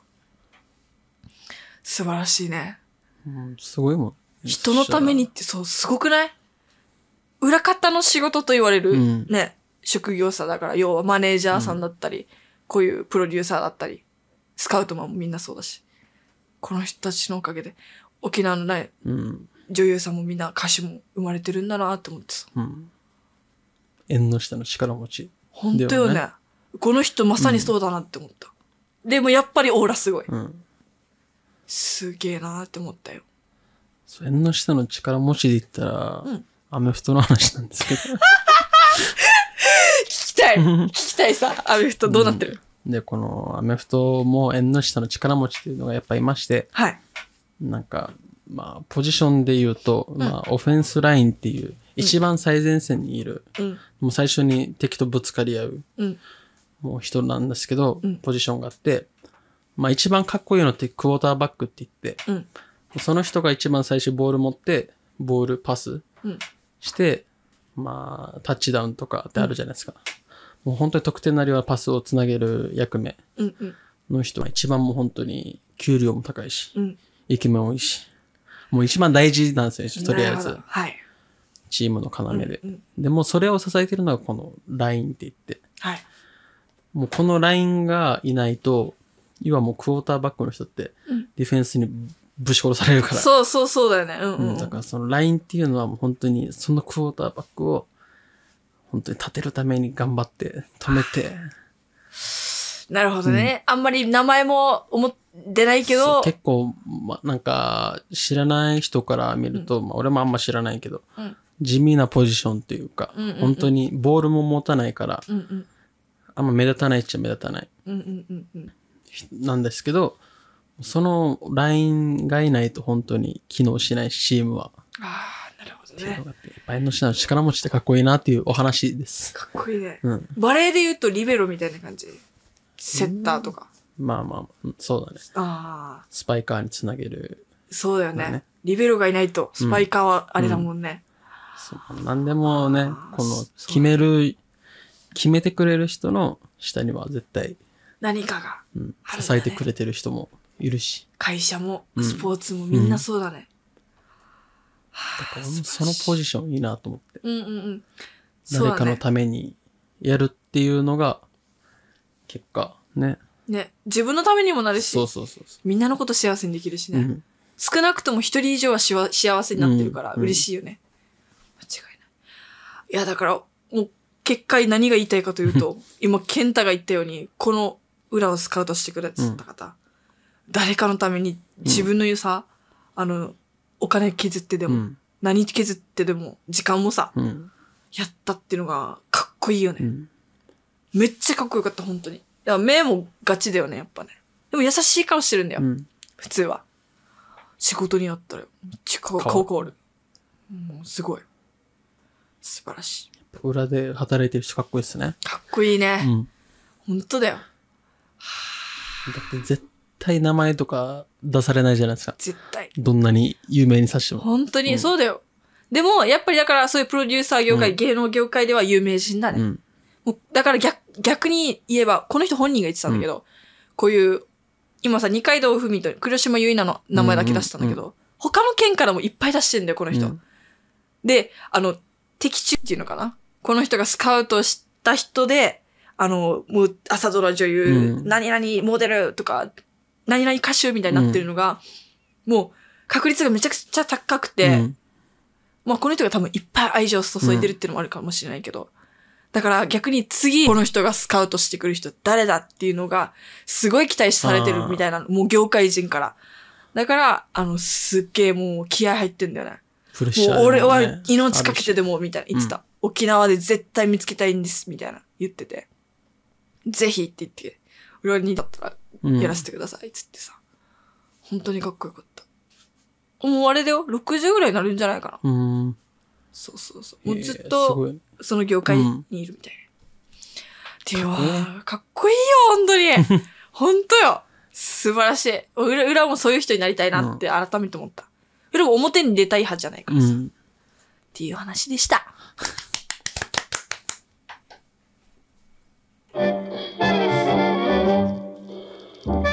素晴らしいね。うん。すごいもん。人のためにってそう、すごくない？裏方の仕事と言われる、うんね、職業さだから、要はマネージャーさんだったり、こういうプロデューサーだったり、スカウトマンもみんなそうだし、この人たちのおかげで、沖縄のね、うん。女優さんもみんな歌手も生まれてるんだなって思ってさ。うん。縁の下の力持ち。本当よね。この人まさにそうだなって思った。でもやっぱりオーラすごい。うん。すげえなって思ったよ。縁の下の力持ちで言ったら、うんアメフトの話なんですけど。聞きたい聞きたいさ、アメフトどうなってる、で、このアメフトも縁の下の力持ちっていうのがやっぱいまして、はい。なんか、まあ、ポジションで言うと、まあ、オフェンスラインっていう、一番最前線にいる、うん。もう最初に敵とぶつかり合う、うん。もう人なんですけど、うんポジションがあって、まあ一番かっこいいのってクォーターバックって言って、うん。その人が一番最初ボール持って、ボールパスうん。して、まあ、タッチダウンとかってあるじゃないですか。もう本当に得点なりはパスをつなげる役目。の人が一番もう本当に給料も高いし、うん。イケメン多いし、もう一番大事なんですよ、とりあえず。はい。チームの要で。うん。でもそれを支えてるのがこのラインって言って、はい。もうこのラインがいないと、要はもうクォーターバックの人ってうん、ディフェンスにぶち殺されるから。そうそうそうだよね。うんう、うんん、だからそのラインっていうのはもう本当にそのクォーターバックを本当に立てるために頑張って止めて、なるほどね。あんまり名前も思ってないけど、結構、ま、なんか知らない人から見ると、まあ俺もあんま知らないけど、うん地味なポジションっていうか、うんうんうん本当にボールも持たないから、うんうん。あんま目立たないっちゃ目立たないうんうんうんうん。なんですけど、そのラインがいないと本当に機能しないし、チームは。ああ、なるほどねバイの下の力持ちってかっこいいなっていうお話です。かっこいいね。うん。バレーで言うとリベロみたいな感じ？セッターとか。まあまあうん、そうだね。ああ、スパイカーにつなげる。そうだよねリベロがいないと、スパイカーはあれだもんね。そうなんでもねこの決める、決めてくれる人の下には絶対、何かが。うん支えてくれてる人もいるし。会社も、うんスポーツもみんなそうだね。だからそのポジションいいなと思って。うんうんうん。誰かのためにやるっていうのが、結果、ね。ね、自分のためにもなるしそう、そうそうそみんなのこと幸せにできるしう。ね。うん。少なくとも一人以上はしわ幸せになってるからうん嬉しいよね。間違いない。いや、だから、もう、結果何が言いたいかというと、今、健太が言ったように、この裏をスカウトしてくれた方、誰かのために自分の言うさ、あの、お金削ってでも、うん。何削ってでも、時間もさ、うん。やったっていうのが、かっこいいよね。うん。めっちゃかっこよかった、本当に。だから目もガチだよね、やっぱね。でも優しい顔してるんだよ。うん。普通は。仕事になったら、めっちゃ顔顔顔変わる。もうすごい。素晴らしい。裏で働いてる人かっこいいですね。かっこいいうね。ん。本当だよ。だって絶対名前とか出されないじゃないですか。絶対。どんなに有名にさしても。本当に、そうだよ。でも、やっぱりだから、そういうプロデューサー業界、うん芸能業界では有名人だね。うん。もうだから逆、逆に言えば、この人本人が言ってたんだけど、こういう、今さ、二階堂ふみと黒島結菜の名前だけ出したんだけど、う他の県からもいっぱい出してんだよ、この人。うん。で、あの、的中っていうのかな？この人がスカウトした人で、あの、もう朝ドラ女優、うん。何々モデルとか、何々歌手みたいになってるのが、もう確率がめちゃくちゃ高くて、うん。まあこの人が多分いっぱい愛情を注いでるっていうのもあるかもしれないけど、だから逆に次この人がスカウトしてくる人誰だっていうのがすごい期待されてるみたいな、もう業界人から。だから、あの、すっげえもう気合入ってんだよね。プレッシャー、もう俺は命かけてででも、みたいな言ってた。沖縄で絶対見つけたいんです、みたいな言ってて。ぜひって言って、裏にだったらやらせてください、つってさ。本当にかっこよかった。もうあれだよ、60ぐらいになるんじゃないかな。うん。そうそうそう。もうずっとその業界にいるみたいな。うわかっこいいかっこいいよ、本当に。本当よ。素晴らしい。裏裏もそういう人になりたいなって改めて思った。裏も表に出たい派じゃないからさ。っうん。ていう話でした。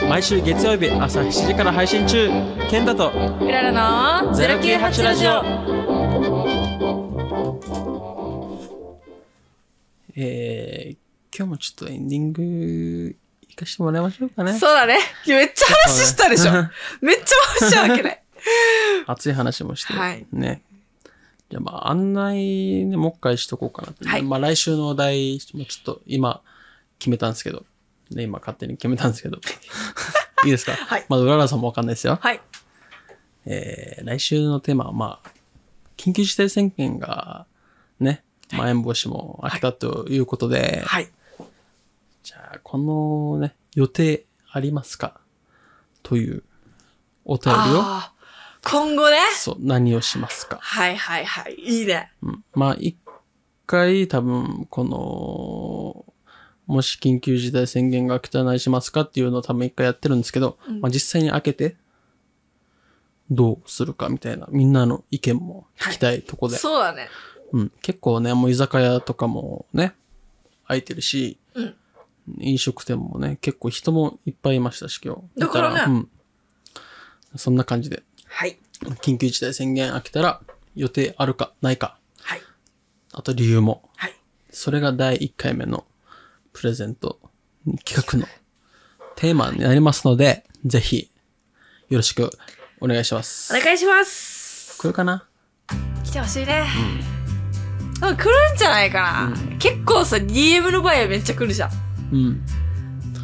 毎週月曜日朝7時から配信中、ケンタとうららの098ラジオオえー、今日もちょっとエンディング行かしてもらいましょうかね。そうだね。めっちゃ話したでしょ。めっちゃ話したわけね。熱い話もして。はいね。じゃあまあ案内ね、もう一回しとこうかな。はいまあ来週のお題もちょっと今決めたんですけど。ね、今勝手に決めたんですけど。いいですか？はいまだ浦原さんもわかんないですよ。はい。えー、来週のテーマはまあ、緊急事態宣言がね、まん延防止も明けたということで、はい。じゃあ、このね、予定ありますか？というお便りを、あー今後ね。そう、何をしますか？はいはいはい。いいね。うん、まあ、一回多分、この、もし緊急事態宣言が明けたら何しますかっていうのを多分一回やってるんですけど、まあ実際に開けて、どうするかみたいな、みんなの意見も聞きたいとこで。そうだね。うん、結構ね、もう居酒屋とかもね、開いてるし、うん飲食店もね、結構人もいっぱいいましたし、今日。だからねうん。そんな感じで、はい。緊急事態宣言明けたら予定あるかないか、はい。あと理由も。はい。それが第1回目のプレゼント企画のテーマになりますので、ぜひよろしくお願いします。お願いします。来るかな？来てほしいね。うん。来るんじゃないかな。結構さ、DM の場合はめっちゃ来るじゃん。うん。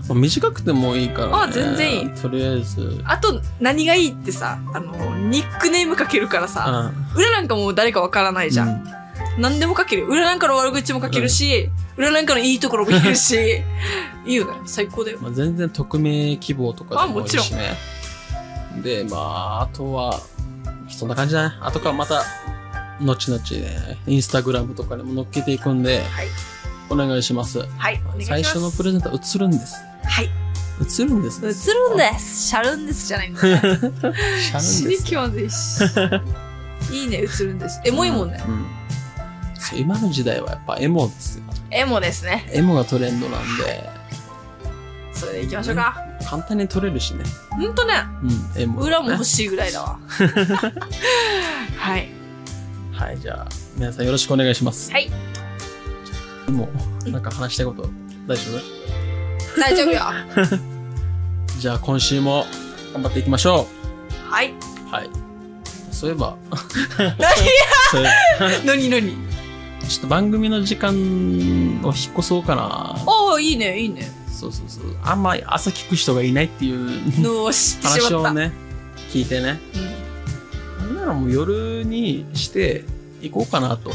まあ短くてもいいから、ね。あ全然いいとりあえず。あと、何がいいってさ、あの、ニックネームかけるからさ、裏なんかもう誰かわからないじゃん。何でも書ける。裏なんかの悪口も書けるし、裏なんかのいいところも言えるし、いいよね。最高だよ。まあ、全然匿名希望とかでもいいしあね。で、まあ、あとは、そんな感じだね。あとからまた、後々ね、インスタグラムとかにも載っけていくんで、はい。お願いします。はい。お願いします。最初のプレゼントは映るんです。はい。映るんです。映るんです。シャルンですじゃないんだね。シャル死んです。に気まずいし。いいね、映るんです。エモいもんね。うん。そう今の時代はやっぱエモですよ。エモですね。エモがトレンドなんで、それで行きましょうか。簡単に撮れるしね。ほんとね。うん、エモ、裏も欲しいぐらいだわ。はい。はい、じゃあ、皆さんよろしくお願いします。はい。もう、なんか話したいこと大丈夫？大丈夫よ。じゃあ今週も頑張っていきましょはい。う。はい。そういえば、何そういえ何 何？ばちょっと番組の時間を引っ越そうかな。ああ、いいね、いいね。そうそうそう。あんま朝聞く人がいないっていうのを知ってしまった。話をね、聞いてね。うんなんならもう夜にして行こうかなと。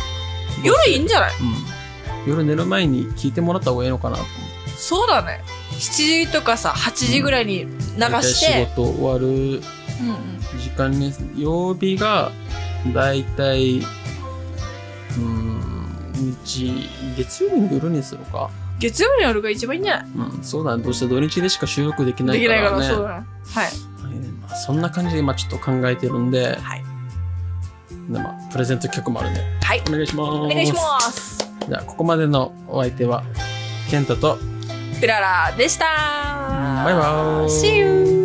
夜いいんじゃない？うん。夜寝る前に聞いてもらった方がいいのかなと。そうだね。7時とかさ、8時ぐらいに流して。大体仕事終わるうんうん。時間に、曜日が、だいたい、うーん、日、月曜日の夜にするか。月曜日の夜が一番いいんじゃない？うん、そうだね。どうして土日でしか収録できないからね。できないから、そうだね。はい。えーまあそんな感じで今ちょっと考えてるんで、はい。でまあ、プレゼント曲もあるんで、はい。お願いします。お願いします。じゃあ、ここまでのお相手は、ケンタと、うららでした。バイバーイ See you!